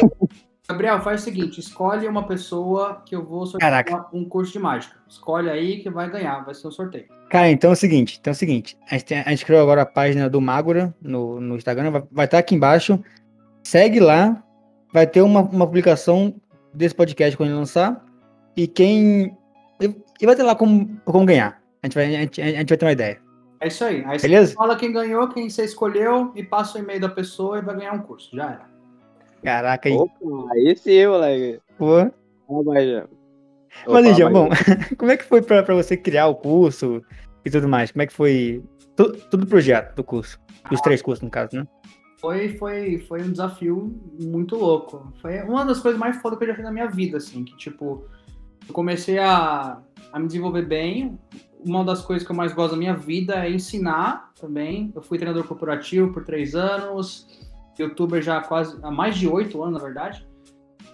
Gabriel, faz o seguinte: escolhe uma pessoa que eu vou sortear Caraca. um curso de mágica. Escolhe aí que vai ganhar, vai ser um sorteio. Cara, então é o seguinte, então é o seguinte, a gente, tem- a gente criou agora a página do Magura no, no Instagram, vai, vai estar aqui embaixo. Segue lá, vai ter uma, uma publicação desse podcast quando ele lançar. E quem. E vai ter lá como, como ganhar. A gente, vai, a, gente, a gente vai ter uma ideia. É isso aí. Aí Beleza? fala quem ganhou, quem você escolheu e passa o e-mail da pessoa e vai ganhar um curso. Já era. Caraca, aí. Opa, aí sim, moleque. Pô. Ah, mas, Jean, bom, como é que foi pra, pra você criar o curso e tudo mais? Como é que foi tu- todo o projeto do curso? Os três cursos, no caso, né? Foi, foi, foi um desafio muito louco. Foi uma das coisas mais fodas que eu já fiz na minha vida, assim, que tipo, eu comecei a, a me desenvolver bem. Uma das coisas que eu mais gosto da minha vida é ensinar também. Eu fui treinador corporativo por três anos, youtuber já há quase há mais de oito anos, na verdade.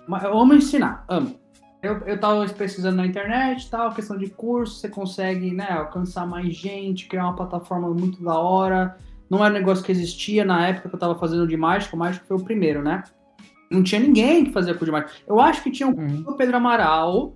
Mas eu amo ensinar, amo. Eu, eu tava pesquisando na internet, tal, questão de curso, você consegue, né, alcançar mais gente, criar uma plataforma muito da hora. Não era um negócio que existia na época que eu tava fazendo de mágica, o mágico foi o primeiro, né? Não tinha ninguém que fazia curso de mágica. Eu acho que tinha um Uhum. do Pedro Amaral,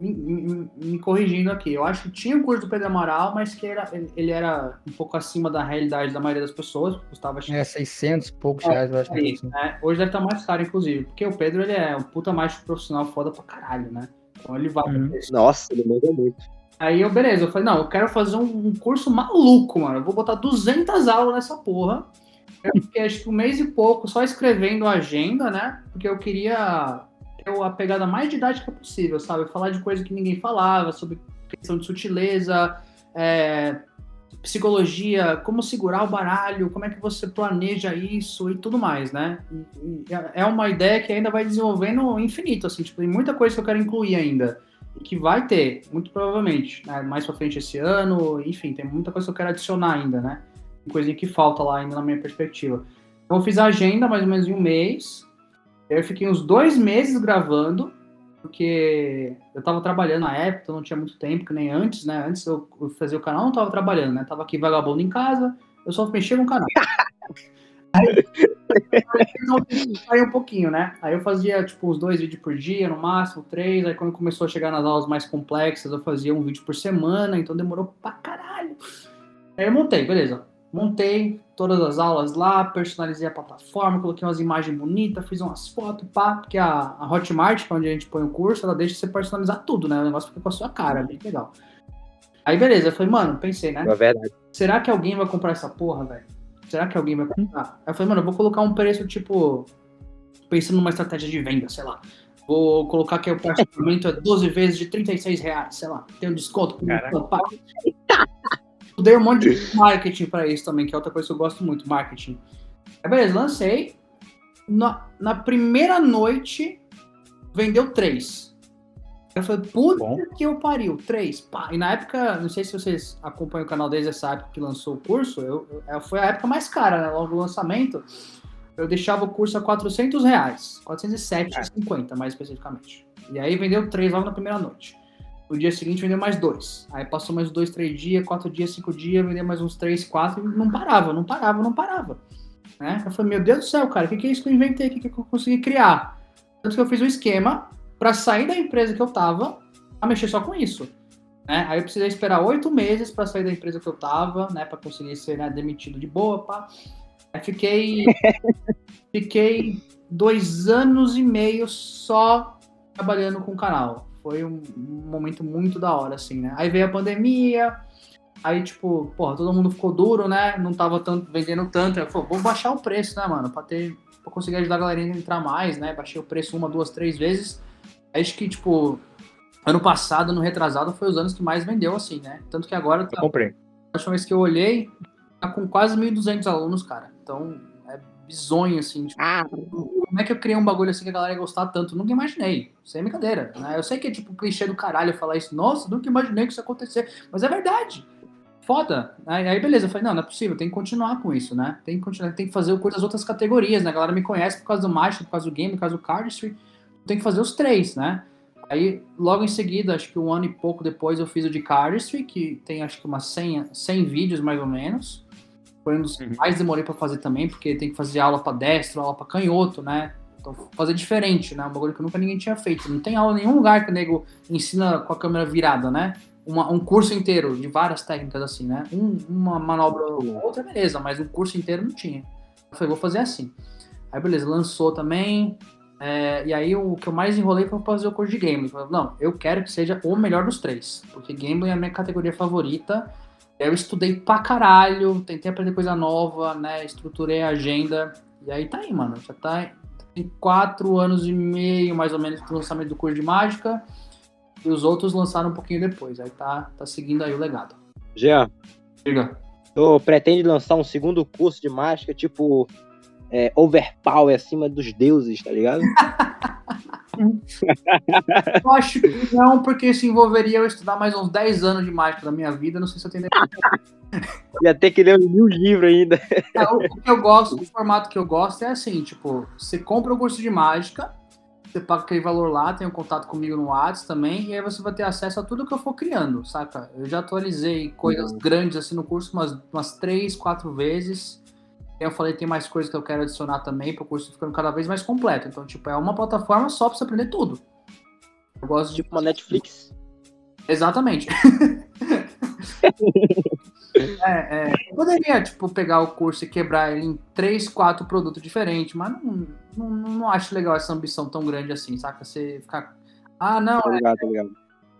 me, me- me corrigindo aqui, eu acho que tinha um curso do Pedro Amaral, mas que era, ele, ele era um pouco acima da realidade da maioria das pessoas, custava acho É 600 e poucos reais, eu acho que é né? Hoje deve estar mais caro, inclusive, porque o Pedro ele é um puta mágico profissional foda pra caralho, né? Então ele vai Uhum. Nossa, ele manda muito. Aí eu, beleza, eu falei, não, eu quero fazer um, um curso maluco, mano. Eu vou botar 200 aulas nessa porra. Eu fiquei acho que um mês e pouco só escrevendo a agenda, né? Porque eu queria a pegada mais didática possível, sabe? Falar de coisa que ninguém falava, sobre questão de sutileza, é, psicologia, como segurar o baralho, como é que você planeja isso e tudo mais, né? E- e é uma ideia que ainda vai desenvolvendo infinito, assim, tipo, tem muita coisa que eu quero incluir ainda e que vai ter, muito provavelmente, né? mais pra frente esse ano, enfim, tem muita coisa que eu quero adicionar ainda, né? Coisinha que falta lá ainda na minha perspectiva. Então eu fiz a agenda mais ou menos em um mês, eu fiquei uns dois meses gravando, porque eu tava trabalhando na época, então não tinha muito tempo, que nem antes, né? Antes eu fazia o canal, não tava trabalhando, né? Tava aqui vagabundo em casa, eu só mexia no canal. Aí um pouquinho, né? Aí eu fazia, tipo, uns dois vídeos por dia, no máximo, três. Aí quando começou a chegar nas aulas mais complexas, eu fazia um vídeo por semana, então demorou pra caralho. Aí eu montei, beleza. Montei todas as aulas lá, personalizei a plataforma, coloquei umas imagens bonitas, fiz umas fotos, pá, porque a, a Hotmart, que é onde a gente põe o curso, ela deixa você personalizar tudo, né? O negócio fica com a sua cara, bem legal. Aí beleza, eu falei, mano, pensei, né? É verdade. Será que alguém vai comprar essa porra, velho? Será que alguém vai comprar? Aí eu falei, mano, eu vou colocar um preço, tipo, pensando numa estratégia de venda, sei lá. Vou colocar que o parcelamento é 12 vezes de 36 reais, sei lá. Tem um desconto. Pá. Dei um monte de marketing para isso também, que é outra coisa que eu gosto muito, marketing. Aí, beleza, lancei. Na, na primeira noite, vendeu três. Eu falei, puta Bom. que eu pariu, três. Pá. E na época, não sei se vocês acompanham o canal desde essa época que lançou o curso, eu, eu- foi a época mais cara, né? Logo o lançamento, eu deixava o curso a 400 reais. 407,50 mais especificamente. E aí vendeu três logo na primeira noite. No dia seguinte vendeu mais dois. Aí passou mais dois, três dias, quatro dias, cinco dias, vendeu mais uns três, quatro, e não parava, não parava, não parava. Né? Eu falei, meu Deus do céu, cara, o que, que é isso que eu inventei? O que, que eu consegui criar? Tanto que eu fiz um esquema para sair da empresa que eu tava a mexer só com isso. Né? Aí eu precisei esperar oito meses para sair da empresa que eu tava, né? Para conseguir ser né, demitido de boa, pá. Aí fiquei. fiquei dois anos e meio só trabalhando com o canal. Foi um, momento muito da hora, assim, né? Aí veio a pandemia, aí, tipo, porra, todo mundo ficou duro, né? Não tava tanto, vendendo tanto. Eu falei, vou baixar o preço, né, mano? Pra, ter, pra conseguir ajudar a galerinha a entrar mais, né? Baixei o preço uma, duas, três vezes. Acho que, tipo, ano passado, no retrasado, foi os anos que mais vendeu, assim, né? Tanto que agora, Eu tá, comprei. a última vez que eu olhei, tá com quase 1.200 alunos, cara. Então, bizonho, assim. Tipo, como é que eu criei um bagulho assim que a galera ia gostar tanto? Nunca imaginei. Sem brincadeira. Né? Eu sei que é tipo clichê do caralho falar isso. Nossa, nunca imaginei que isso ia acontecer. Mas é verdade. Foda. Aí, aí, beleza, eu falei, não, não é possível, tem que continuar com isso, né? Tem que continuar, tem que fazer o curso das outras categorias, né? A galera me conhece por causa do Magic, por causa do game, por causa do cardistry. Tem que fazer os três, né? Aí, logo em seguida, acho que um ano e pouco depois, eu fiz o de cardistry, que tem acho que umas 100, 100 vídeos mais ou menos. Foi um dos Uhum. mais demorei pra fazer também, porque tem que fazer aula pra destro, aula pra canhoto, né? Então, fazer diferente, né? Um bagulho que nunca ninguém tinha feito. Não tem aula em nenhum lugar que o nego ensina com a câmera virada, né? Uma- um curso inteiro de várias técnicas assim, né? Um- uma manobra ou outra, beleza, mas um curso inteiro não tinha. Eu falei, vou fazer assim. Aí, beleza, lançou também. é, e aí, o que eu mais enrolei foi fazer o curso de gambling. Falei, não, eu quero que seja o melhor dos três, porque gambling é a minha categoria favorita. Eu estudei pra caralho, tentei aprender coisa nova, né? Estruturei a agenda. E aí tá aí, mano. Já tá em quatro anos e meio, mais ou menos, do lançamento do curso de mágica. E os outros lançaram um pouquinho depois. Aí tá, tá seguindo aí o legado. Jean, Diga. tu pretende lançar um segundo curso de mágica, tipo, é, overpower acima dos deuses, tá ligado? Eu acho que não, porque se envolveria eu estudar mais uns 10 anos de mágica da minha vida. Não sei se eu tenho Ia ter que ler mil livros ainda. É, o, o que eu gosto, o formato que eu gosto é assim, tipo, você compra o curso de mágica, você paga aquele valor lá, tem um contato comigo no WhatsApp também, e aí você vai ter acesso a tudo que eu for criando, saca? Eu já atualizei coisas grandes assim no curso umas, umas três, quatro vezes. Eu falei, tem mais coisas que eu quero adicionar também para o curso ficando cada vez mais completo. Então, tipo, é uma plataforma só para você aprender tudo. Eu gosto de. Tipo uma Netflix. Exatamente. É, é, eu poderia, tipo, pegar o curso e quebrar ele em três, quatro produtos diferentes, mas não, não, não acho legal essa ambição tão grande assim, saca? Você ficar. Ah, não, Tá ligado, tá ligado?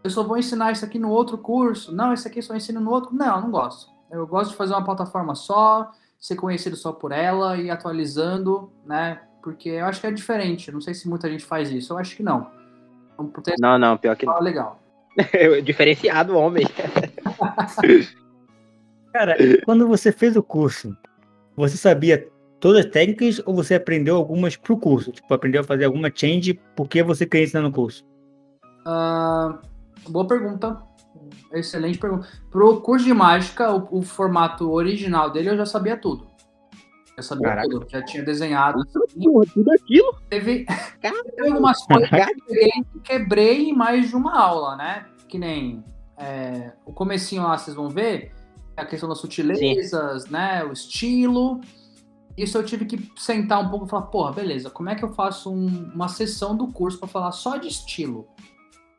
eu só vou ensinar isso aqui no outro curso. Não, esse aqui eu só ensino no outro. Não, não gosto. Eu gosto de fazer uma plataforma só, ser conhecido só por ela e atualizando, né? Porque eu acho que é diferente. Não sei se muita gente faz isso. Eu acho que não. Então, Não, não, pior que não. legal. Diferenciado homem. Cara, quando você fez o curso, você sabia todas as técnicas ou você aprendeu algumas pro curso? Tipo, aprendeu a fazer alguma change porque você queria ensinar no curso? Ah, boa pergunta. Excelente pergunta. Pro curso de mágica, o, o formato original dele eu já sabia tudo. Eu sabia Caraca. tudo. Já tinha desenhado. Porra, tudo aquilo? Teve, teve algumas coisas que quebrei, quebrei em mais de uma aula, né? Que nem é, o comecinho lá, vocês vão ver, a questão das sutilezas, né? O estilo. Isso eu tive que sentar um pouco e falar, porra, beleza, como é que eu faço um- uma sessão do curso pra falar só de estilo?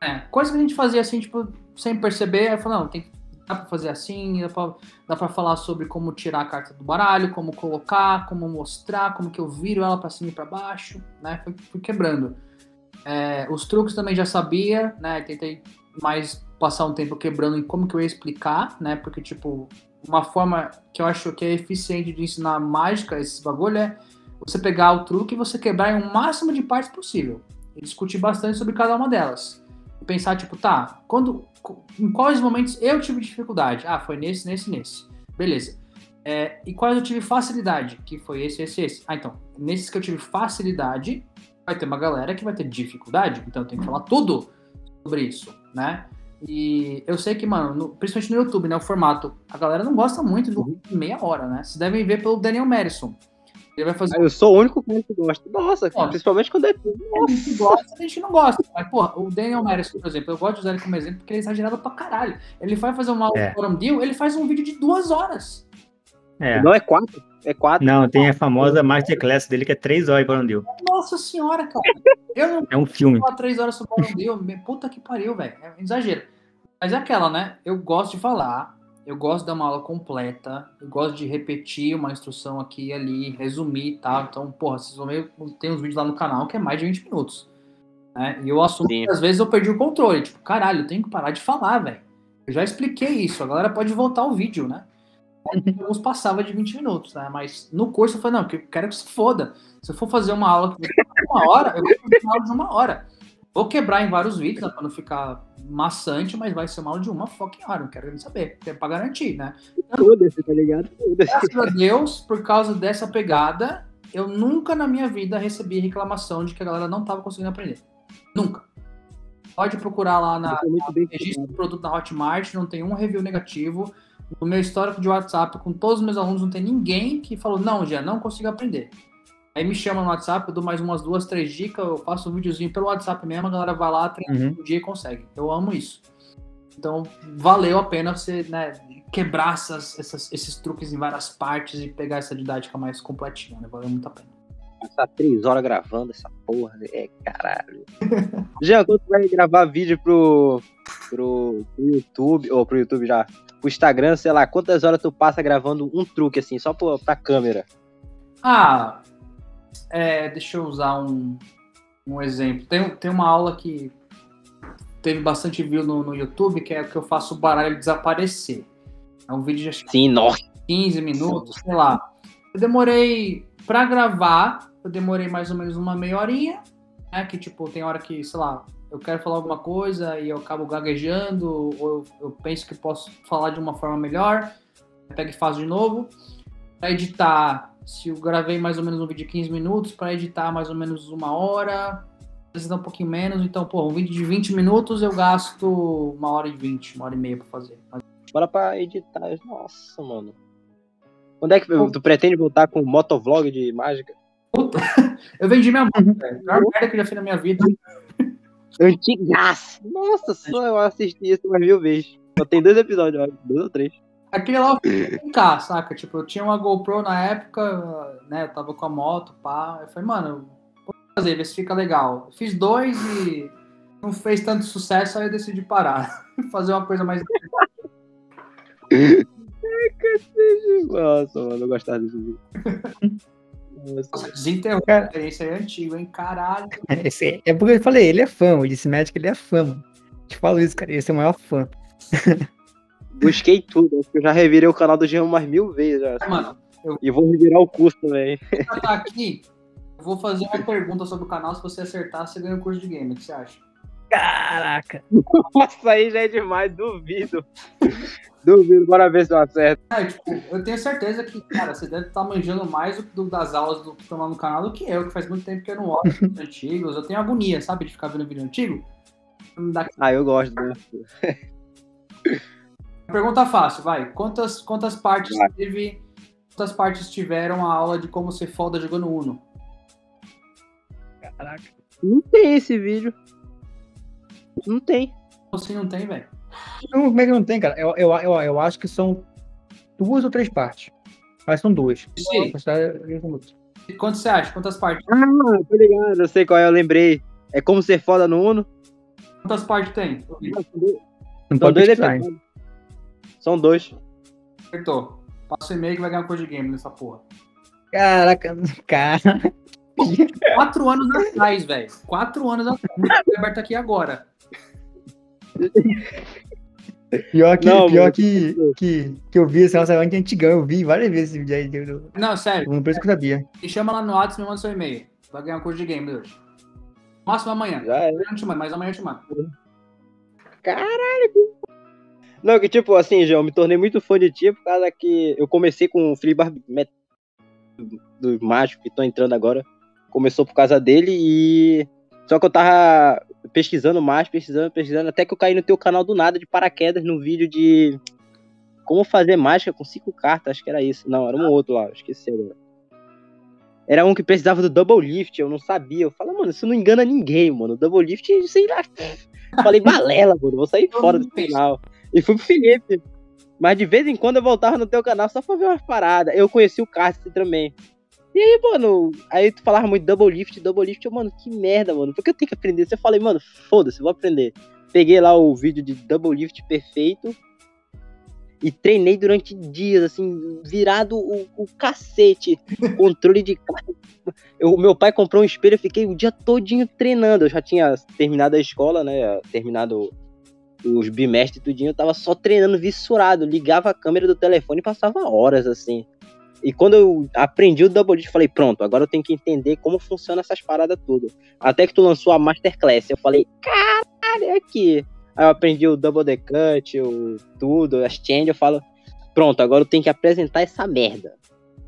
É, coisa que a gente fazia assim, tipo, sem perceber, aí falei, não, tem dá pra fazer assim, dá pra, dá pra falar sobre como tirar a carta do baralho, como colocar, como mostrar, como que eu viro ela pra cima e pra baixo, né? Fui, fui quebrando. É, os truques também já sabia, né? Tentei mais passar um tempo quebrando em como que eu ia explicar, né? Porque, tipo, uma forma que eu acho que é eficiente de ensinar mágica, esses bagulho, é você pegar o truque e você quebrar em um máximo de partes possível. E discutir bastante sobre cada uma delas. E pensar, tipo, tá, quando, em quais momentos eu tive dificuldade? Ah, foi nesse, nesse, nesse. Beleza. É, e quais eu tive facilidade? Que foi esse, esse, esse. Ah, então, nesses que eu tive facilidade, vai ter uma galera que vai ter dificuldade. Então eu tenho que falar tudo sobre isso, né? E eu sei que, mano, no, principalmente no YouTube, né? O formato, a galera não gosta muito de um vídeo de meia hora, né? Vocês devem ver pelo Daniel Madison. Ele vai fazer. Ah, eu sou o único que gosta. Nossa, Nossa. principalmente quando é tudo. A gente gosta, a gente não gosta. Mas, porra, o Daniel Madison, por exemplo, eu gosto de usar ele como exemplo porque ele é exagerado pra caralho. Ele vai fazer uma aula é. Forum Deal, ele faz um vídeo de duas horas. É. Não é quatro? É quatro. Não, tem a famosa Masterclass dele que é três horas de Forum Deal. Nossa senhora, cara. Eu não é um filme. falar três horas sobre Forum Deal. Puta que pariu, velho. É um exagero. Mas é aquela, né? Eu gosto de falar, eu gosto de dar uma aula completa, eu gosto de repetir uma instrução aqui e ali, resumir e tal. Então, porra, vocês vão ver, tem uns vídeos lá no canal que é mais de 20 minutos. Né? E eu assumo Sim. que às vezes eu perdi o controle. Tipo, caralho, eu tenho que parar de falar, velho. Eu já expliquei isso, a galera pode voltar o vídeo, né? Alguns passava de 20 minutos, né? Mas no curso eu falei, não, eu quero que se foda. Se eu for fazer uma aula de uma hora, eu vou fazer uma aula de uma hora. Vou quebrar em vários vídeos, né, pra não ficar maçante, mas vai ser mal de uma fucking hora, não quero nem saber, é pra garantir, né? Foda-se, tá ligado? Graças a Deus, por causa dessa pegada, eu nunca na minha vida recebi reclamação de que a galera não tava conseguindo aprender. Nunca. Pode procurar lá na, na registro do produto da Hotmart, não tem um review negativo. No meu histórico de WhatsApp, com todos os meus alunos, não tem ninguém que falou, não, já não consigo aprender. Aí me chama no WhatsApp, eu dou mais umas duas, três dicas, eu faço um videozinho pelo WhatsApp mesmo, a galera vai lá, treina uhum. um dia e consegue. Eu amo isso. Então, valeu a pena você né, quebrar essas, essas, esses truques em várias partes e pegar essa didática mais completinha, né? Valeu muito a pena. Passar três horas gravando essa porra, é caralho. Já quando tu vai gravar vídeo pro, pro, pro YouTube, ou pro YouTube já, pro Instagram, sei lá, quantas horas tu passa gravando um truque assim, só pra, pra câmera? Ah, é, deixa eu usar um, um exemplo. Tem, tem uma aula que teve bastante view no, no YouTube, que é que eu faço o baralho desaparecer. É um vídeo de Sim, nossa. 15 minutos, sei lá. Eu demorei para gravar, eu demorei mais ou menos uma meia horinha, né? Que tipo, tem hora que, sei lá, eu quero falar alguma coisa e eu acabo gaguejando, ou eu, eu penso que posso falar de uma forma melhor, pego e faço de novo. Pra editar, se eu gravei mais ou menos um vídeo de 15 minutos, para editar mais ou menos uma hora, precisa um pouquinho menos. Então, pô, um vídeo de 20 minutos eu gasto uma hora e 20, uma hora e meia para fazer. Bora pra editar. Nossa, mano. Quando é que tu pretende voltar com motovlog de mágica? Puta, eu vendi minha moto, velho. A merda que eu já fiz na minha vida. Antigaço. Nossa, só eu assisti isso umas mil vezes. Só tem dois episódios, dois ou três. Aquele lá eu fui cá, saca? Tipo, eu tinha uma GoPro na época, né? Eu tava com a moto, pá. Eu falei, mano, vou fazer, ver se fica legal. fiz dois e não fez tanto sucesso, aí eu decidi parar. fazer uma coisa mais. Nossa, mano, eu gostava desse vídeo. Desinterrompe, esse aí é antigo, hein? Caralho. Esse, é porque eu falei, ele é fã, o disse médico, ele é fã, mano. Te falo isso, cara, esse é o maior fã. Busquei tudo, eu já revirei o canal do Jean umas mil vezes já. Assim. Mano, eu... E vou revirar o curso também. tá aqui, eu vou fazer uma pergunta sobre o canal, se você acertar, você ganha o curso de game, o que você acha? Caraca! Nossa, aí já é demais, duvido. duvido, bora ver se eu acerto. É, tipo, eu tenho certeza que, cara, você deve estar manjando mais do, das aulas do que estão lá no canal do que eu, que faz muito tempo que eu não olho vídeos antigos. Eu tenho agonia, sabe, de ficar vendo vídeo antigo. Ah, eu gosto, né? Pergunta fácil, vai. Quantas, quantas partes vai. teve. Quantas partes tiveram a aula de como ser foda jogando Uno? Caraca. Não tem esse vídeo. Não tem. Assim não tem, velho. Como é que não tem, cara? Eu, eu, eu, eu acho que são duas ou três partes. Mas são duas. Sim. Quanto você acha? Quantas partes? Ah, tô ligado, eu sei qual é, eu lembrei. É como ser foda no Uno. Quantas partes tem? Não pode dois episódios. São dois. Acertou. Passa o e-mail que vai ganhar um code game nessa porra. Caraca, cara. Quatro anos atrás, velho. Quatro anos atrás. Foi aberto aqui agora. Pior que, Não, pior que, que, que eu vi esse restaurante antigão, eu vi várias vezes esse vídeo aí. Eu Não, sério. não penso que eu sabia. Me chama lá no WhatsApp e me manda seu e-mail. Vai ganhar um curso de game hoje. Máximo amanhã. Já é. Eu não te mando, mas amanhã eu te mando. Não, que tipo, assim, João, me tornei muito fã de ti por causa que eu comecei com o Free Bar Met- do Mágico que tô entrando agora. Começou por causa dele e. Só que eu tava pesquisando mais, pesquisando, pesquisando, até que eu caí no teu canal do nada de paraquedas no vídeo de como fazer mágica com cinco cartas, acho que era isso. Não, era um outro lá, esqueci agora. Era um que precisava do double lift, eu não sabia. Eu falei, mano, isso não engana ninguém, mano. Double lift, sei lá. Falei, balela, mano, vou sair fora do canal. E fui pro Felipe. Mas de vez em quando eu voltava no teu canal só pra ver umas paradas. Eu conheci o Cássio também. E aí, mano, aí tu falava muito double lift, double lift, eu, mano, que merda, mano. Por que eu tenho que aprender? Eu falei, mano, foda-se, vou aprender. Peguei lá o vídeo de double lift perfeito e treinei durante dias, assim, virado o, o cacete. Controle de carta. Eu, meu pai comprou um espelho, eu fiquei o dia todinho treinando. Eu já tinha terminado a escola, né? Terminado os bimestres e tudinho, eu tava só treinando vissurado. Ligava a câmera do telefone e passava horas, assim. E quando eu aprendi o Double eu falei, pronto, agora eu tenho que entender como funciona essas paradas tudo. Até que tu lançou a Masterclass, eu falei, caralho, é aqui. Aí eu aprendi o Double The Cut, o tudo, as change, eu falo, pronto, agora eu tenho que apresentar essa merda.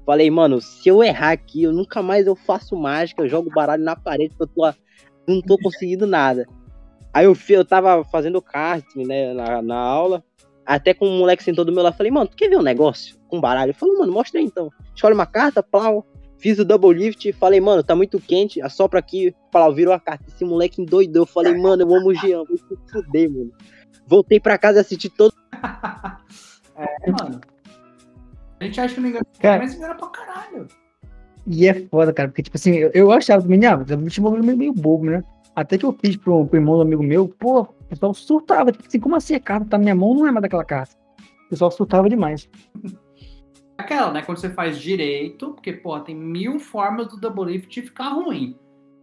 Falei, mano, se eu errar aqui, eu nunca mais eu faço mágica, eu jogo baralho na parede, porque eu tô, não tô conseguindo nada. Aí eu, eu tava fazendo casting, né, na, na aula, até com um moleque sentou do meu lado, falei, mano, tu quer ver um negócio com baralho? Ele falou, mano, mostra aí então. Escolhe uma carta, plau, fiz o double lift, falei, mano, tá muito quente, assopra aqui, plau, virou a carta. Esse moleque endoidou, eu falei, mano, eu amo o Jean, vou se fuder, mano. Voltei pra casa e assisti todo. É, mano. A gente acha que não engana, Cara- mas engana pra caralho. E é foda, cara, porque, tipo assim, eu, eu achava também, ah, o futebol é meio, meio bobo, né? Até que eu fiz pro, pro irmão do amigo meu, pô, o pessoal surtava, tipo assim, como assim a carta tá na minha mão, não é mais daquela carta. O pessoal surtava demais. Aquela, né? Quando você faz direito, porque, pô, tem mil formas do double lift ficar ruim.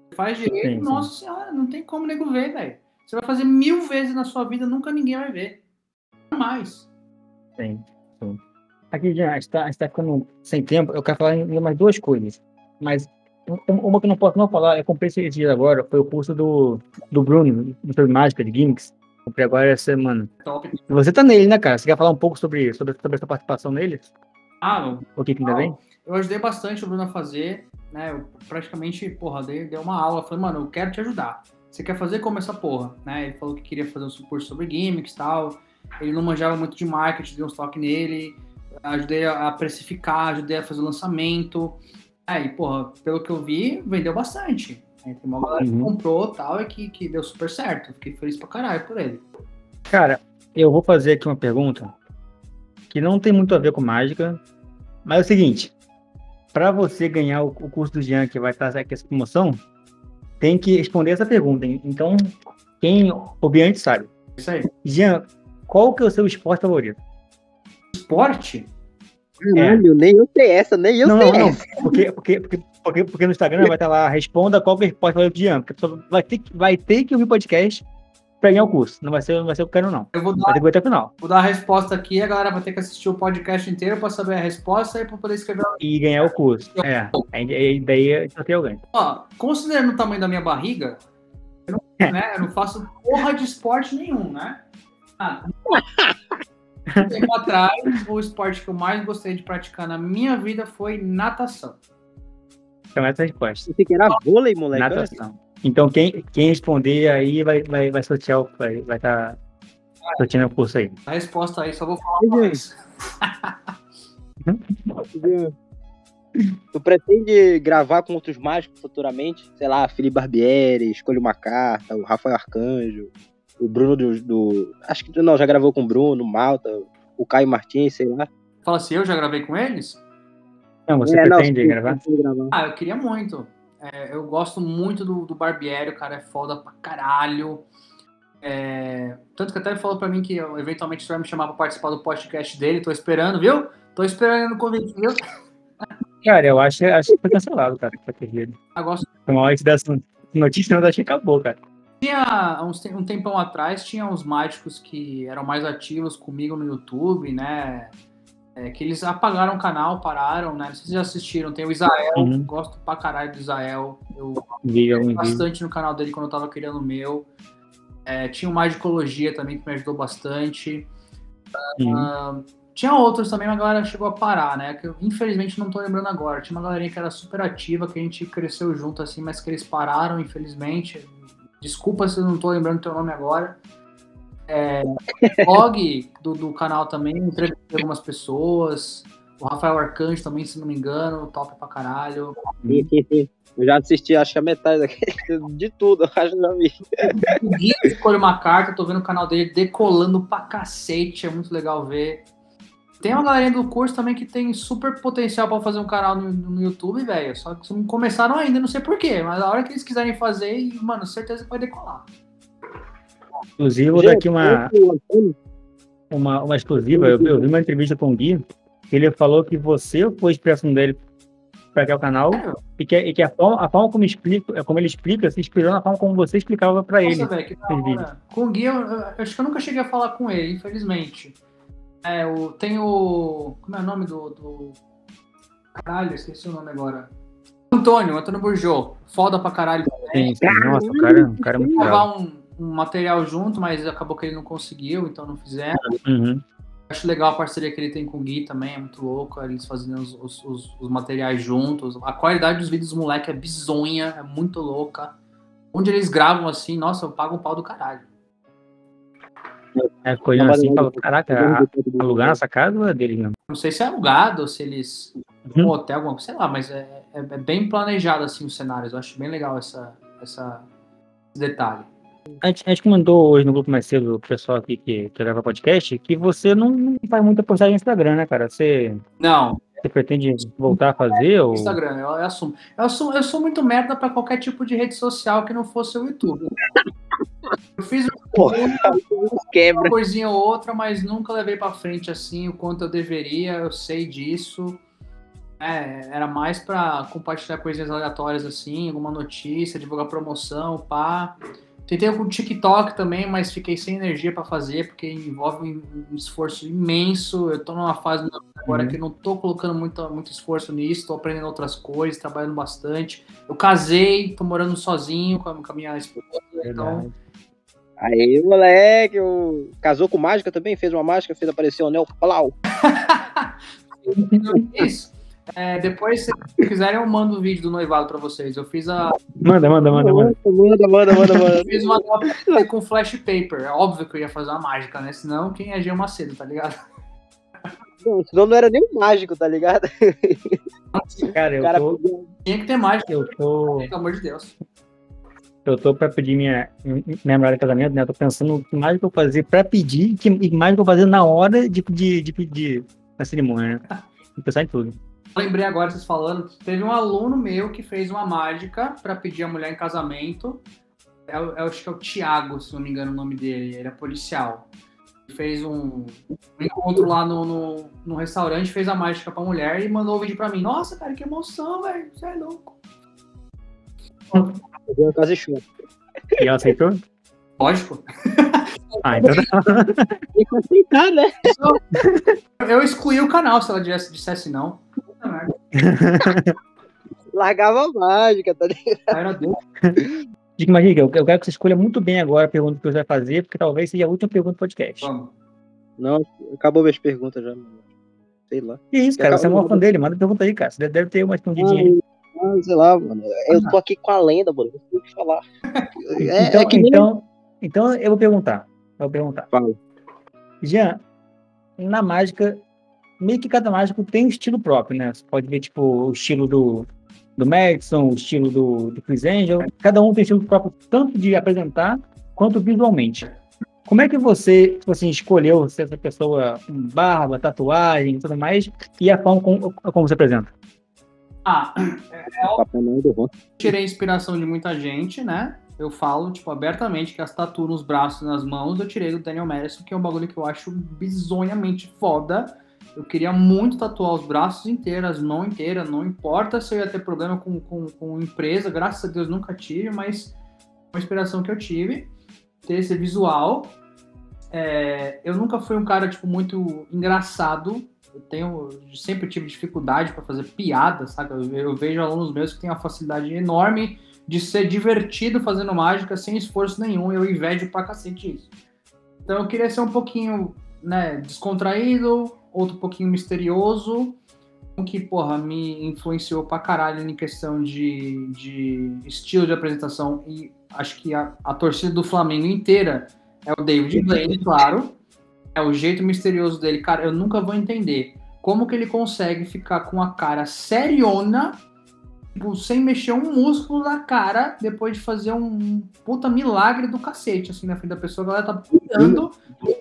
Você faz direito, Sim, sim. nossa senhora, não tem como nego ver, velho. Você vai fazer mil vezes na sua vida, nunca ninguém vai ver. Mais. Sim, sim. Aqui, já, a gente tá, a gente tá ficando sem tempo, eu quero falar ainda mais duas coisas. Mas um- uma que eu não posso não falar, eu comprei esse dia agora, foi o curso do, do Bruno, sobre mágica de gimmicks. Comprei agora essa semana. Top. Você tá nele, né, cara? Você quer falar um pouco sobre, sobre, sobre essa participação nele? Ah, O que que ainda vem? eu ajudei bastante o Bruno a fazer, né? Eu praticamente, porra, dei, dei uma aula. Falei, mano, eu quero te ajudar. Você quer fazer como essa porra, né? Ele falou que queria fazer um curso sobre gimmicks e tal. Ele não manjava muito de marketing, dei uns toques nele. Ajudei a precificar, ajudei a fazer o lançamento. Aí, porra, pelo que eu vi, vendeu bastante. Tem uma galera que Uhum. comprou e tal, e que, que deu super certo. Fiquei feliz pra caralho por ele. Cara, eu vou fazer aqui uma pergunta que não tem muito a ver com mágica, mas é o seguinte: para você ganhar o, o curso do Jean, que vai estar aqui essa promoção, tem que responder essa pergunta. hein? Então, quem ouvir antes sabe. Isso aí. Jean, qual que é o seu esporte favorito? Esporte? Caralho, nem eu sei essa, nem eu não, sei não, não. essa. Porque, porque, porque, porque, porque no Instagram vai estar lá, responda qual que é o esporte favorito do Jean. Porque a pessoa vai ter, que- vai ter que ouvir o podcast para ganhar o curso. Não vai ser, não vai ser o que eu quero, não. Eu vou dar, Vai ter que até o final. vou dar a resposta aqui, a galera vai ter que assistir o podcast inteiro pra saber a resposta e pra poder escrever. E ganhar o curso. É. Aí daí só tem alguém. Ó, considerando o tamanho da minha barriga, eu não, né, eu não faço porra de esporte nenhum, né? Ah, um tempo atrás, o esporte que eu mais gostei de praticar na minha vida foi natação. Então essa é a resposta. Pensei que era vôlei, moleque. olha. Natação. Então quem, quem responder aí vai, vai, vai sortear, o- vai vai estar sorteando o curso aí. A resposta aí, só vou falar uma vez. Tu pretende gravar com outros mágicos futuramente? Sei lá, Felipe Barbieri, Escolha uma Carta, o Rafael Arcanjo, o Bruno do, do- Acho que não, já gravou com o Bruno, Malta, o Caio Martins, sei lá. Fala assim, eu já gravei com eles? Não, você É, não, pretende sim, gravar? pretende gravar. Ah, eu queria muito. É, eu gosto muito do, do Barbieri, o cara é foda pra caralho. É, tanto que até ele falou pra mim que eventualmente você vai me chamar pra participar do podcast dele. Tô esperando, viu? Tô esperando o convite, viu? Cara, eu acho, acho que foi cancelado, cara, pra ter Agora, Uma hora que dessa notícia, eu achei que acabou, cara. Tinha uns, um tempão atrás, tinha uns mágicos que eram mais ativos comigo no YouTube, né? É, que eles apagaram o canal, pararam, né? Não sei se já assistiram. Tem o Isael, Uhum. gosto pra caralho do Isael. Eu Vi bastante no canal dele quando eu tava criando o meu. É, tinha o Magicologia também, que me ajudou bastante. Uhum. Ah, tinha outros também, mas a galera chegou a parar, né? Que eu, infelizmente não tô lembrando agora. Tinha uma galerinha que era super ativa, que a gente cresceu junto assim, mas que eles pararam, infelizmente. Desculpa se eu não tô lembrando teu nome agora. É, blog do, do canal também, entrevistei algumas pessoas. O Rafael Arcanjo também, se não me engano, top pra caralho. Sim, sim, sim. Eu já assisti, acho que a metade daquele, de tudo, eu acho que já vi. O Gui escolhe uma carta, tô vendo o canal dele decolando pra cacete, é muito legal ver. Tem uma galerinha do curso também que tem super potencial pra fazer um canal no, no YouTube, velho. Só que não começaram ainda, não sei porquê. Mas a hora que eles quiserem fazer, mano, certeza que vai decolar. Inclusive, eu vou dar aqui uma, uma, uma exclusiva. Eu, eu vi uma entrevista com o Gui, que ele falou que você foi a inspiração dele para criar o canal e que, e que a, forma, a forma como, explica, como ele explica se inspirou na forma como você explicava para ele. Hora. Com o Gui, eu, eu acho que eu nunca cheguei a falar com ele, infelizmente. É, o, tem o. Como é o nome do. do... Caralho, esqueci o nome agora. Antônio, Antônio Burjô. Foda pra caralho. Sim, sim. Nossa, o cara, o cara é muito gravar um, um material junto, mas acabou que ele não conseguiu, então não fizeram. Uhum. Acho legal a parceria que ele tem com o Gui também, é muito louco. Eles fazendo os, os, os- os materiais juntos. A qualidade dos vídeos dos moleques é bizonha, é muito louca. Onde eles gravam assim, nossa, eu pago um pau do caralho. É, olhando assim falou, caraca, alugar nossa casa ou é dele mesmo? Não sei se é alugado, ou se eles. Uhum. Um hotel, alguma coisa, sei lá, mas é, é- é bem planejado assim os cenários. Eu acho bem legal essa, essa, esse detalhe. A gente, a gente comentou hoje no grupo mais cedo, o pessoal aqui que, que grava podcast, que você não, não faz muita postagem no Instagram, né, cara? Você, Não, você pretende voltar a fazer? Ou... Instagram, eu, eu assumo. Eu, assumo. eu sou muito merda pra qualquer tipo de rede social que não fosse o YouTube. Eu fiz Porra, quebra. uma coisinha ou outra, mas nunca levei pra frente assim o quanto eu deveria, eu sei disso. É, era mais pra compartilhar coisinhas aleatórias assim, alguma notícia, divulgar promoção, pá. Tentei com o TikTok também, mas fiquei sem energia pra fazer, porque envolve um, esforço imenso. Eu tô numa fase agora Uhum. que eu não tô colocando muito, muito esforço nisso, tô aprendendo outras coisas, trabalhando bastante. Eu casei, tô morando sozinho com a, com a minha esposa, então Verdade. Aí, moleque, o... casou com mágica também? Fez uma mágica, fez aparecer o anel. Plau. Isso. É, depois, se vocês quiserem, eu mando o vídeo do noivado pra vocês. Eu fiz a. Manda, manda, manda, manda. Manda, manda, manda, Eu manda. fiz uma com flash paper. É óbvio que eu ia fazer uma mágica, né? Senão, quem é Gil Macedo, tá ligado? Não, senão não era nem um mágico, tá ligado? Cara, eu cara tô, Tinha que ter mágica, eu tô, pelo amor de Deus. eu tô pra pedir minha, minha namorada de casamento, né? Eu tô pensando o que mais que eu fazer pra pedir e que mais que eu fazer na hora de pedir, de pedir na cerimônia, né? Vou pensar em tudo. Lembrei agora, vocês falando, teve um aluno meu que fez uma mágica pra pedir a mulher em casamento. É, o- eu acho que é o Thiago, se não me engano o nome dele. Ele é policial. Fez um, um encontro lá no, no, no restaurante, fez a mágica pra mulher e mandou o vídeo pra mim. Nossa, cara, que emoção, velho. Você é louco. Casa de chumbo. E ela aceitou? Lógico. Ah, então tá. Tem que aceitar, né? Eu excluí o canal se ela dissesse, dissesse não. Largava a mágica, tá ligado? Mas diga, eu eu quero que você escolha muito bem agora a pergunta que você vai fazer, porque talvez seja a última pergunta do podcast. Vamos. Não, acabou minhas perguntas já, mano. Sei lá. Que isso, cara? Você é um fã dele, manda pergunta aí, cara. Você deve- deve ter uma escondidinha aí. Ah, sei lá, mano. Eu tô aqui com a lenda, mano. Não sei o que falar. É, então, é que nem então, então eu vou perguntar. Eu vou perguntar. Fala. Jean, na mágica, meio que cada mágico tem um estilo próprio, né? Você pode ver, tipo, o estilo do, do Madison, o estilo do, do Chris Angel. Cada um tem estilo próprio, tanto de apresentar quanto visualmente. Como é que você, tipo assim, escolheu ser essa pessoa com barba, tatuagem e tudo mais, e a forma como, como você apresenta? Ah, do Ron. tirei inspiração de muita gente, né? eu falo, tipo, abertamente que as tatu nos braços e nas mãos eu tirei do Daniel Madison, que é um bagulho que eu acho bizonhamente foda. Eu queria muito tatuar os braços inteiros, as mãos inteiras, não importa se eu ia ter problema com, com, com empresa, graças a Deus nunca tive, mas uma inspiração que eu tive, ter esse visual. É, eu nunca fui um cara, tipo, muito engraçado, eu tenho sempre tive dificuldade para fazer piada, sabe? Eu, eu, vejo alunos meus que têm uma facilidade enorme de ser divertido fazendo mágica sem esforço nenhum. Eu invejo pra cacete isso. Então eu queria ser um pouquinho, né, descontraído, outro pouquinho misterioso, que, porra, me influenciou pra caralho em questão de, de estilo de apresentação e acho que a, a torcida do Flamengo inteira é o David Blaine, claro. É o jeito misterioso dele. Cara, eu nunca vou entender como que ele consegue ficar com a cara seriona tipo, sem mexer um músculo da cara, depois de fazer um puta milagre do cacete, assim, na frente da pessoa, a galera tá pulando.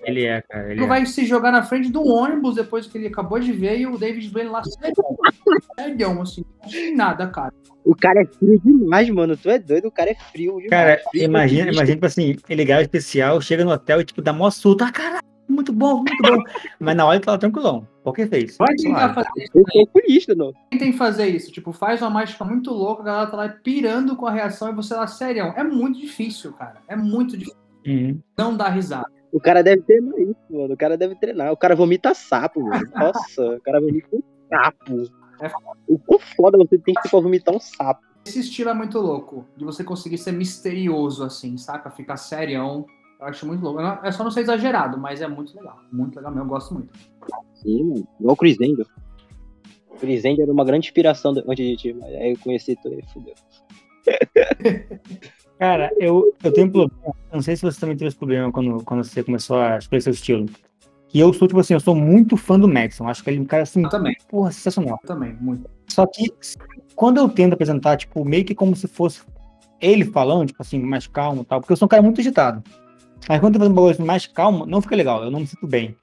Ele é, cara. Ele, é. vai se jogar na frente do ônibus depois que ele acabou de ver e o David Blaine lá sério, assim, tem nada, cara. O cara é frio demais, mano. Tu é doido, o cara é frio demais. Cara, imagina, imagina, tipo assim, ele grava especial, chega no hotel e, tipo, dá mó surto. Ah, caralho, muito bom, muito bom. Mas na hora ele tava tranquilão. Qualquer fez. Vai tentar fazer isso. Eu sou oculista, não. Tentem fazer isso. Tipo, faz uma mágica muito louca, a galera tá lá pirando com a reação e você lá, sério. É muito difícil, cara. É muito difícil. Uhum. Não dá risada. O cara deve treinar isso, mano. O cara deve treinar. O cara vomita sapo, mano. Nossa, o cara vomita um sapo. É. O quão foda você tem que vomitar um sapo. Esse estilo é muito louco. De você conseguir ser misterioso, assim, saca? Ficar serião. Eu acho muito louco. É só não ser exagerado, mas é muito legal. Muito legal mesmo, eu gosto muito. Sim, mano. Igual o Chris Angel. O Chris Angel era uma grande inspiração antes de ti, mas aí eu conheci tu e fudeu. Cara, eu, eu tenho um problema. Não sei se você também teve esse problema quando, quando você começou a escolher seu estilo. Que eu sou, tipo assim, eu sou muito fã do Maxon. Acho que ele é um cara assim, Eu também. porra, sensacional. Eu também, muito. Só que quando eu tento apresentar, tipo, meio que como se fosse ele falando, tipo assim, mais calmo e tal, porque eu sou um cara muito agitado. Mas quando eu faço um bagulho assim, mais calmo, não fica legal, eu não me sinto bem.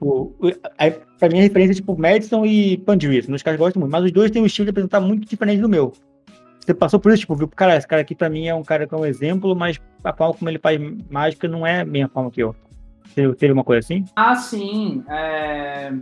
O, o, aí, pra mim, a referência é tipo Madison e Pandiri, meus caras gostam muito, mas os dois têm um estilo de apresentar muito diferente do meu. Você passou por isso, tipo, viu, cara, esse cara aqui pra mim é um cara que é um exemplo, mas a forma como ele faz mágica não é a mesma forma que eu. Teve, teve uma coisa assim? Ah, sim. é,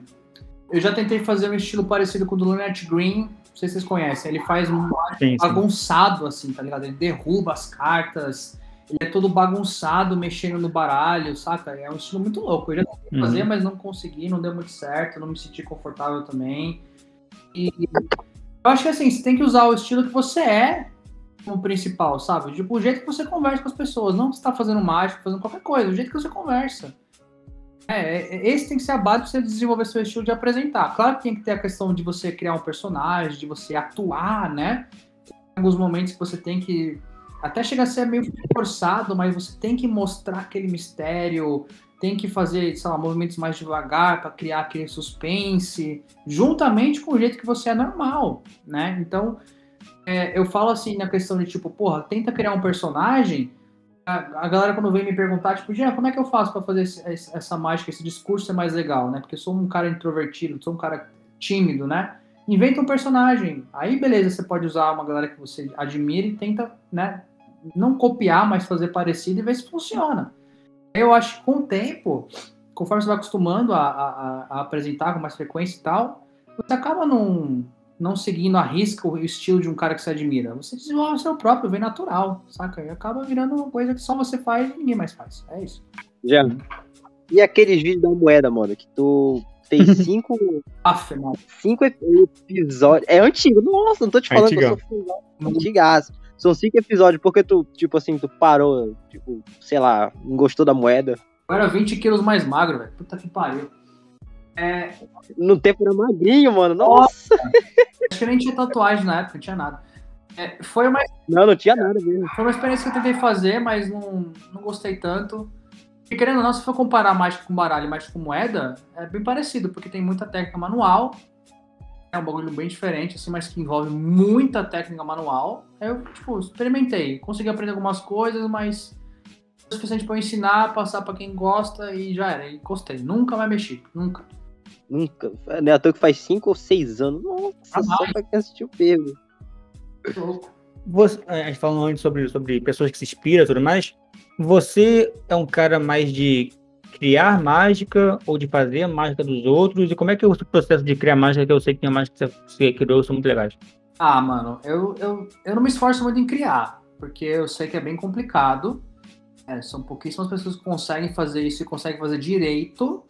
Eu já tentei fazer um estilo parecido com o do Lynette Green. Não sei se vocês conhecem. Ele faz um Sim, sim. bagunçado, assim, tá ligado? Ele derruba as cartas. Ele é todo bagunçado, mexendo no baralho, saca? É um estilo muito louco. Eu já tentei Uhum. fazer, mas não consegui, não deu muito certo, não me senti confortável também. E eu acho que assim, você tem que usar o estilo que você é como principal, sabe? Tipo, o jeito que você conversa com as pessoas, não que você tá fazendo mágica, fazendo qualquer coisa, o jeito que você conversa. É, é- esse tem que ser a base pra você desenvolver seu estilo de apresentar. Claro que tem que ter a questão de você criar um personagem, de você atuar, né? Tem alguns momentos que você tem que. Até chega a ser meio forçado, mas você tem que mostrar aquele mistério, tem que fazer, sei lá, movimentos mais devagar para criar aquele suspense, juntamente com o jeito que você é normal, né? Então, é, eu falo assim na questão de tipo, porra, tenta criar um personagem. A, a galera quando vem me perguntar, tipo, Jean, como é que eu faço para fazer esse- essa mágica, esse discurso ser mais legal, né? Porque eu sou um cara introvertido, sou um cara tímido, né? Inventa um personagem. Aí, beleza, você pode usar uma galera que você admira e tenta, né? Não copiar, mas fazer parecido e ver se funciona. Eu acho que com o tempo, conforme você vai acostumando a, a- a- apresentar com mais frequência e tal, você acaba não, não seguindo a risca o estilo de um cara que você admira. Você desenvolve o seu próprio, vem natural, saca? E acaba virando uma coisa que só você faz e ninguém mais faz. É isso. Já. E aqueles vídeos da moeda, mano, que tu tem cinco, Aff, mano. cinco episódios. É antigo, nossa, não tô te falando que eu sou fã, antigaço. São cinco episódios, porque tu, tipo assim, tu parou, tipo, sei lá, não gostou da moeda. Eu era 20 quilos mais magro, velho. Puta que pariu. É, No tempo era magrinho, mano. Nossa! acho que nem tinha tatuagem na época, não tinha nada. É, foi, uma, Não, não tinha nada mesmo. foi uma experiência que eu tentei fazer, mas não, não gostei tanto. E querendo ou não, se for comparar mágica com baralho e mágica com moeda, é bem parecido, porque tem muita técnica manual. É um bagulho bem diferente, assim, mas que envolve muita técnica manual. Aí eu, tipo, experimentei. Consegui aprender algumas coisas, mas o suficiente pra eu ensinar, passar pra quem gosta e já era. E gostei. Nunca mais mexi. Nunca. Nunca. Não é à toa que faz cinco ou seis anos. Nossa, Ah, só pra quem assistiu o pego. Louco. você, a gente falando antes sobre, sobre pessoas que se inspiram e tudo mais, você é um cara mais de criar mágica ou de fazer a mágica dos outros? E como é que é o processo de criar mágica, que eu sei que tem mágica que você criou são muito legais? Ah, mano, eu, eu, eu não me esforço muito em criar, porque eu sei que é bem complicado. É, são pouquíssimas pessoas que conseguem fazer isso e conseguem fazer direito.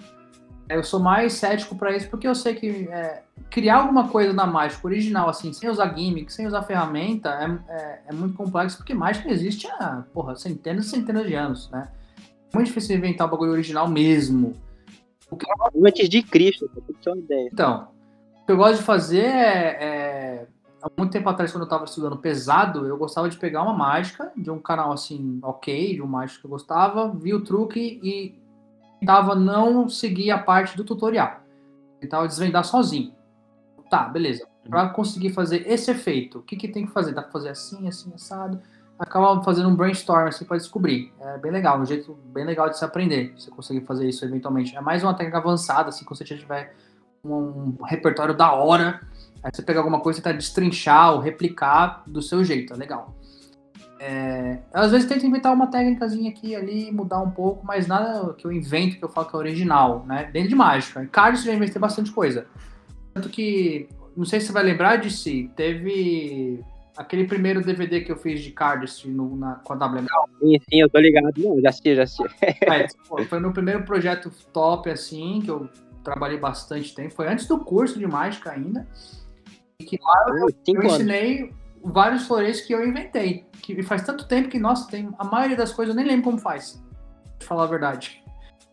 Eu sou mais cético para isso porque eu sei que é, criar alguma coisa na mágica original, assim, sem usar gimmick, sem usar ferramenta, é, é, é muito complexo porque mágica existe há, porra, centenas e centenas de anos, né? Muito difícil inventar o bagulho original mesmo. O que... Antes de Cristo, pra ter uma ideia. Então, o que eu gosto de fazer é, é há muito tempo atrás, quando eu tava estudando pesado, eu gostava de pegar uma mágica de um canal assim, ok, de um mágico que eu gostava, vi o truque e tentava não seguir a parte do tutorial. Tentava desvendar sozinho. Tá, beleza. Para conseguir fazer esse efeito, o que, que tem que fazer? Dá pra fazer assim, assim, assado. Acaba fazendo um brainstorm assim para descobrir. É bem legal, um jeito bem legal de se aprender. Você conseguir fazer isso eventualmente. É mais uma técnica avançada, assim, quando você tiver um, repertório da hora Aí você pega alguma coisa e tenta destrinchar ou replicar do seu jeito, é legal. É, às vezes tento inventar uma técnicazinha aqui ali, mudar um pouco, mas nada que eu invento que eu falo que é original, né? Dentro de mágica. Em cards já inventei bastante coisa. Tanto que, não sei se você vai lembrar de si, teve aquele primeiro DVD que eu fiz de Cardistry no, na, com a WM. Sim, sim, eu tô ligado. Não, já assisti, já assisti. É, foi meu primeiro projeto top, assim, que eu trabalhei bastante tempo. Foi antes do curso de mágica ainda que lá eu, eu ensinei vários floreios que eu inventei. Que faz tanto tempo que, nossa, tem a maioria das coisas eu nem lembro como faz. Pra falar a verdade.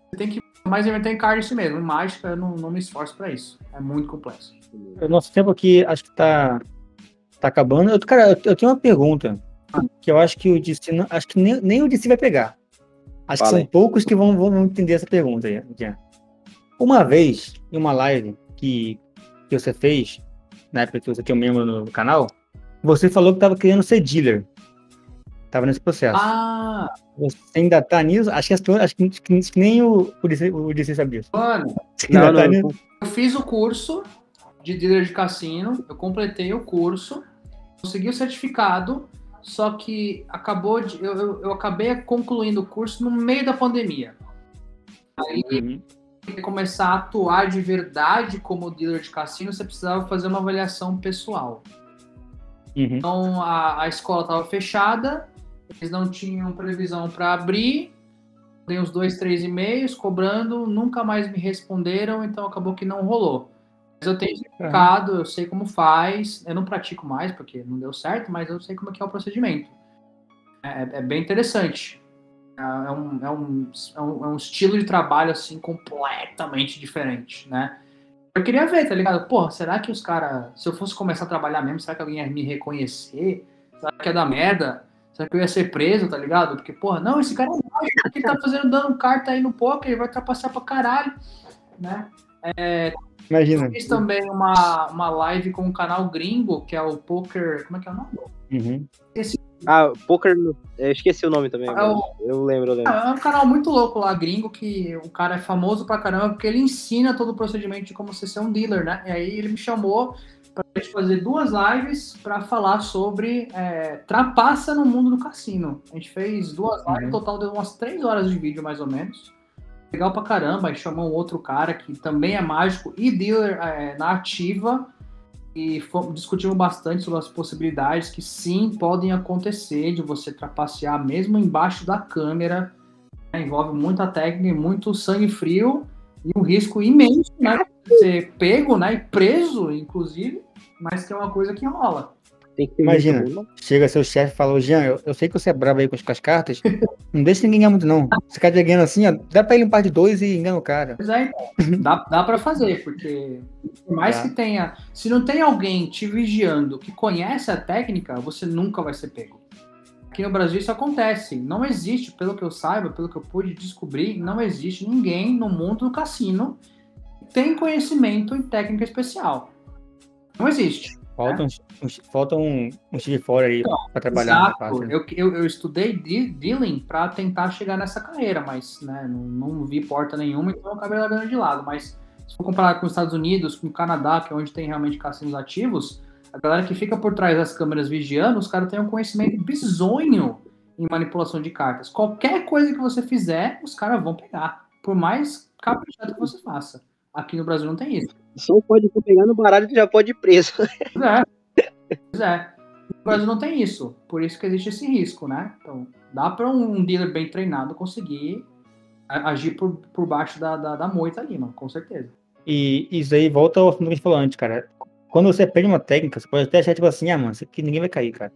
Você tem que mais inventar em card isso mesmo. Em mágica eu não, não me esforço para isso. É muito complexo. O nosso tempo aqui acho que tá, tá acabando. Eu, cara, eu, tenho uma pergunta que eu acho que o DC não, acho que nem, nem o DC vai pegar. Acho Fala que são poucos que vão, vão entender essa pergunta aí. Uma vez, em uma live que, que você fez, na época que você tinha um membro no canal, você falou que estava querendo ser dealer. Tava nesse processo. Ah! Você ainda tá nisso? Acho que, as, acho que, que nem o, o, DC, o DC sabia disso. Mano, não, tá não, eu fiz o curso de dealer de cassino, eu completei o curso, consegui o certificado, só que acabou de. Eu, eu, eu acabei concluindo o curso no meio da pandemia. Aí uhum começar a atuar de verdade como dealer de cassino, você precisava fazer uma avaliação pessoal. Uhum. Então a, a escola estava fechada, eles não tinham previsão para abrir, dei uns dois, três e-mails cobrando, nunca mais me responderam, então acabou que não rolou. Mas eu tenho certificado, eu sei como faz, eu não pratico mais porque não deu certo, mas eu sei como é que é o procedimento. É, é bem interessante. É, é um, é um, é um, é um estilo de trabalho, assim, completamente diferente, né? Eu queria ver, tá ligado? Porra, será que os caras, se eu fosse começar a trabalhar mesmo, será que alguém ia me reconhecer? Será que ia dar merda? Será que eu ia ser preso, tá ligado? Porque, porra, não, esse cara é mágico, ele tá fazendo dando carta aí no poker, ele vai trapacear pra caralho, né? É, Imagina. Eu fiz também uma, uma live com um canal gringo, que é o Poker. Como é que é o nome? Uhum. Esse ah, Poker. Eu esqueci o nome também. É o... Eu lembro, eu lembro. É um canal muito louco lá, gringo, que o cara é famoso pra caramba, porque ele ensina todo o procedimento de como você ser um dealer, né? E aí ele me chamou pra gente fazer duas lives para falar sobre é, trapaça no mundo do cassino. A gente fez duas lives, uhum. total deu umas três horas de vídeo, mais ou menos. Legal pra caramba, e chamou um outro cara que também é mágico e dealer é, na ativa e discutimos bastante sobre as possibilidades que sim podem acontecer de você trapacear mesmo embaixo da câmera. Né? Envolve muita técnica e muito sangue frio e um risco imenso, né? Ser pego, né? E preso, inclusive, mas que é uma coisa que rola. Imagina, chega seu chefe e fala, Jean, eu, eu, sei que você é brabo aí com, com as cartas, não deixa ninguém ganhar muito não. Esse cara ganhando assim, ó, dá pra ele um par de dois e engana o cara. Pois é, então, dá, dá pra fazer, porque por mais que tenha, se não tem alguém te vigiando que conhece a técnica, você nunca vai ser pego. Aqui no Brasil isso acontece. Não existe, pelo que eu saiba, pelo que eu pude descobrir, não existe ninguém no mundo do cassino que tem conhecimento em técnica especial. Não existe. Falta, é. um, falta um, um de fora aí então, para trabalhar. Exato. Eu, eu, eu, estudei dealing para tentar chegar nessa carreira, mas né, não, não, vi porta nenhuma, então eu acabei largando de lado. Mas se for comparar com os Estados Unidos, com o Canadá, que é onde tem realmente cassinos ativos, A galera que fica por trás das câmeras vigiando, os caras têm um conhecimento bizonho em manipulação de cartas. Qualquer coisa que você fizer, os caras vão pegar. Por mais caprichado que você faça. Aqui no Brasil não tem isso. Só pode pegar no baralho que já pode ir preso. Pois é. Pois é. No Brasil não tem isso. Por isso que existe esse risco, né? Então, dá para um dealer bem treinado conseguir agir por, por baixo da, da, da moita ali, mano, com certeza. E isso aí volta ao que a gente falou antes, cara. Quando você perde uma técnica, você pode até achar, tipo assim, ah, mano, isso aqui ninguém vai cair, cara.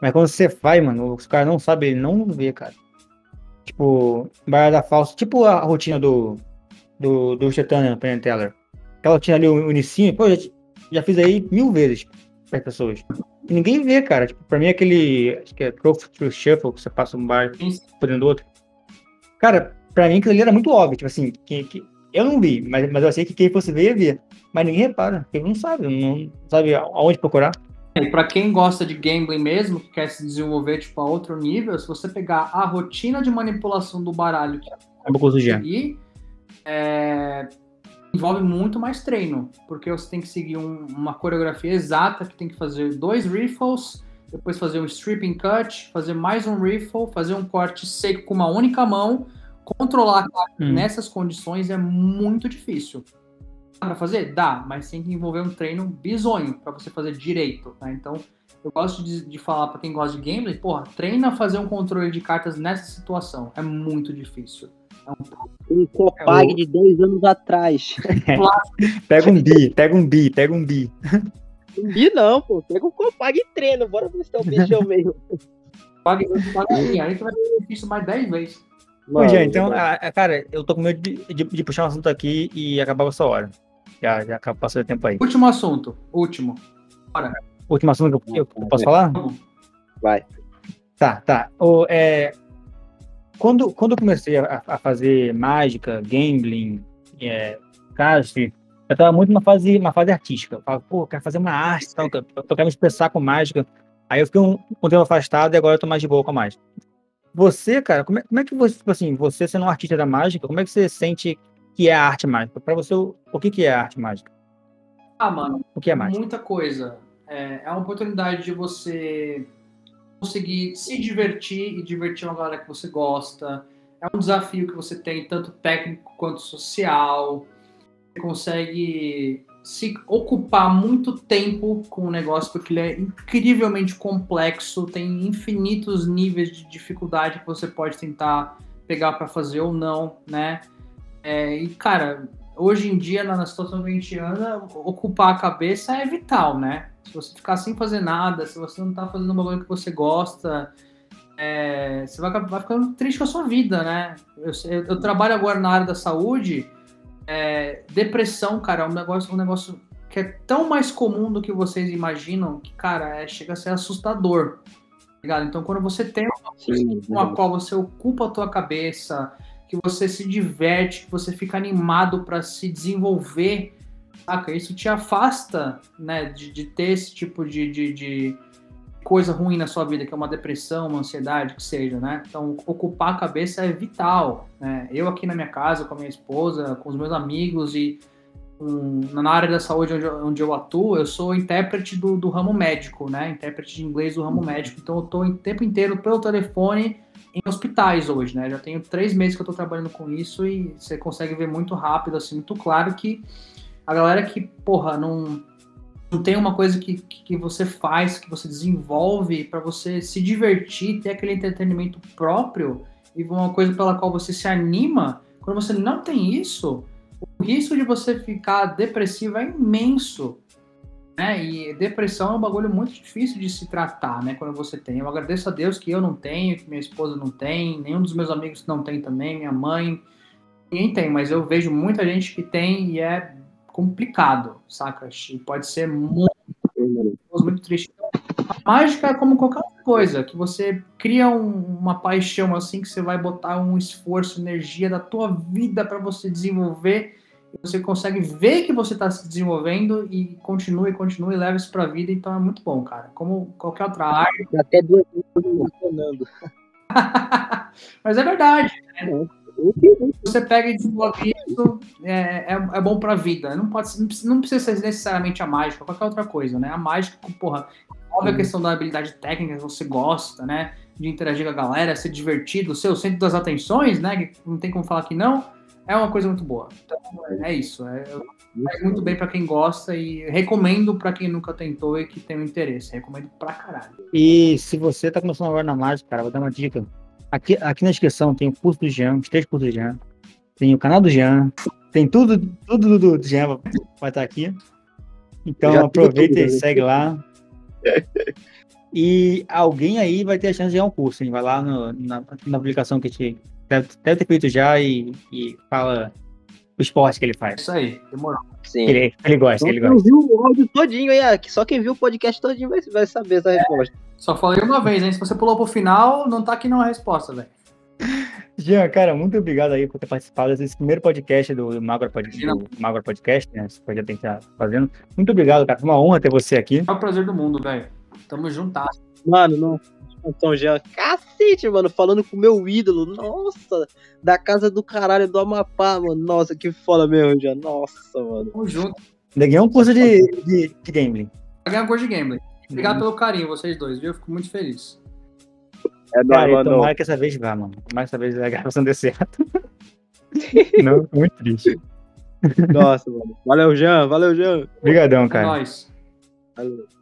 Mas quando você faz, mano, os caras não sabem, ele não vê, cara. Tipo, baralho falsa, tipo a rotina do, do, do Chetana no Penn Teller. Aquela rotina ali, o inicinho, pô, já, já fiz aí mil vezes para as pessoas. E ninguém vê, cara. Tipo, pra mim, aquele. Acho que é Trophy Shuffle, que você passa um bar por dentro do outro. Cara, pra mim aquilo ali era muito óbvio. Tipo assim, que, que, eu não vi, mas, mas eu achei que quem fosse ver ia ver. Mas ninguém repara, porque não sabe, não sabe aonde procurar. E para quem gosta de gambling mesmo, que quer se desenvolver tipo, a outro nível, se você pegar a rotina de manipulação do baralho que é é, envolve muito mais treino, porque você tem que seguir um, uma coreografia exata, que tem que fazer dois riffles, depois fazer um stripping cut, fazer mais um riffle, fazer um corte seco com uma única mão, controlar a hum. nessas condições é muito difícil. Dá pra fazer? Dá, mas tem que envolver um treino bizonho para você fazer direito, né? Então, eu gosto de, de falar para quem gosta de gameplay, porra, treina fazer um controle de cartas nessa situação. É muito difícil. Um, Copag é o... de dois anos atrás. pega um bi, pega um bi, pega um bi. Um bi não, pô. Pega um Copag e treina. Bora ver se é o bichão mesmo. Paga aí que vai ter difícil mais 10 vezes. Mano, Jean, então, a, a, cara, eu tô com medo de, de, de, puxar um assunto aqui e acabar com essa hora. Já, já passou o tempo aí. Último assunto. Último. Bora. Último assunto que eu, eu, eu posso falar? Vai. Tá, tá. O, é, quando, quando eu comecei a, a fazer mágica, gambling, é, cast, eu tava muito numa fase, uma fase artística. Eu falava, pô, eu quero fazer uma arte, tal, eu, eu quero me expressar com mágica. Aí eu fiquei um, um tempo afastado e agora eu tô mais de boa com a mágica. Você, cara, como é, como é que você, tipo assim, você sendo um artista da mágica, como é que você sente que é a arte mágica? Para você, o, o que, que é a arte mágica? Ah, mano, o que é mágica? Muita coisa. É, é uma oportunidade de você conseguir se divertir e divertir uma galera que você gosta. É um desafio que você tem, tanto técnico quanto social. Você consegue se ocupar muito tempo com o negócio, porque ele é incrivelmente complexo, tem infinitos níveis de dificuldade que você pode tentar pegar para fazer ou não, né? É, e, cara, hoje em dia, na situação que a gente anda, ocupar a cabeça é vital, né? Se você ficar sem fazer nada, se você não tá fazendo uma coisa que você gosta, é, você vai, vai ficando triste com a sua vida, né? Eu, eu, eu trabalho agora na área da saúde é, depressão, cara, é um negócio, um negócio que é tão mais comum do que vocês imaginam que, cara, é, chega a ser assustador. Tá ligado? Então, quando você tem uma coisa com a qual você ocupa a tua cabeça, que você se diverte, que você fica animado para se desenvolver, saca? Isso te afasta, né, de, de ter esse tipo de, de, de coisa ruim na sua vida, que é uma depressão, uma ansiedade, que seja, né? Então, ocupar a cabeça é vital, né? Eu aqui na minha casa, com a minha esposa, com os meus amigos e um, na área da saúde onde, onde eu atuo, eu sou intérprete do, do, ramo médico, né? Intérprete de inglês do ramo médico. Então, eu estou o tempo inteiro pelo telefone em hospitais hoje, né? Já tenho três meses que eu estou trabalhando com isso e você consegue ver muito rápido, assim, muito claro que a galera que, porra, não não tem uma coisa que, que você faz, que você desenvolve para você se divertir, ter aquele entretenimento próprio e uma coisa pela qual você se anima, quando você não tem isso, o risco de você ficar depressivo é imenso. Né? E depressão é um bagulho muito difícil de se tratar, né? Quando você tem. Eu agradeço a Deus que eu não tenho, que minha esposa não tem, nenhum dos meus amigos não tem também, minha mãe, ninguém tem, mas eu vejo muita gente que tem e é complicado, saca? Pode ser muito, muito triste. A mágica é como qualquer coisa, que você cria um, uma paixão assim, que você vai botar um esforço, energia da tua vida para você desenvolver, e você consegue ver que você está se desenvolvendo e continua e continua e leva isso para a vida, então é muito bom, cara. Como qualquer outra área. Até duas funcionando. Mas é verdade. Né? Você pega e desenvolve isso é, é, é bom pra vida. Não, pode, não precisa ser necessariamente a mágica, qualquer outra coisa, né? A mágica, porra, óbvio a questão da habilidade técnica que você gosta, né? De interagir com a galera, ser divertido, ser o centro das atenções, né? Que não tem como falar que não. É uma coisa muito boa. Então, é isso. É, faz muito bem para quem gosta e recomendo para quem nunca tentou e que tem um interesse. Recomendo pra caralho. E se você tá começando agora na mágica, cara, vou dar uma dica. Aqui, aqui na descrição tem o curso do Jean, os três cursos do Jean. Tem o canal do Jean. Tem tudo, tudo do, do Jean vai estar aqui. Então Já aproveita tudo, e né? segue lá. E alguém aí vai ter a chance de ganhar um curso, hein? Vai lá no, na, na publicação que te deve, deve ter feito já e, e fala o esporte que ele faz. Isso aí, demorou. Sim. Ele, ele gosta, só ele gosta. viu o áudio todinho aí, só quem viu o podcast todinho vai, vai saber essa é. resposta. Só falei uma vez, hein? Se você pulou pro final, não tá aqui não a resposta, velho. Jean, cara, muito obrigado aí por ter participado desse primeiro podcast do Magro, Pod, do Magro Podcast, né? Que a gente tá fazendo. Muito obrigado, cara. Foi uma honra ter você aqui. É o prazer do mundo, velho. Tamo juntas. Mano, não. Então, Jean, cacete, mano, falando com o meu ídolo, nossa, da casa do caralho do Amapá, mano, nossa, que foda mesmo, Jean, nossa, mano. Tamo junto. Ganhei um curso de, de, de gambling. Ganhei um curso de gambling. Obrigado uhum. pelo carinho, vocês dois, viu? Eu fico muito feliz. É Cara, mano. Tomara que essa vez vá, mano. Tomara que essa vez a gravação dê certo. Não, muito triste. Nossa, mano. Valeu, Jean. Valeu, Jean. Obrigadão, cara. É nóis. Valeu.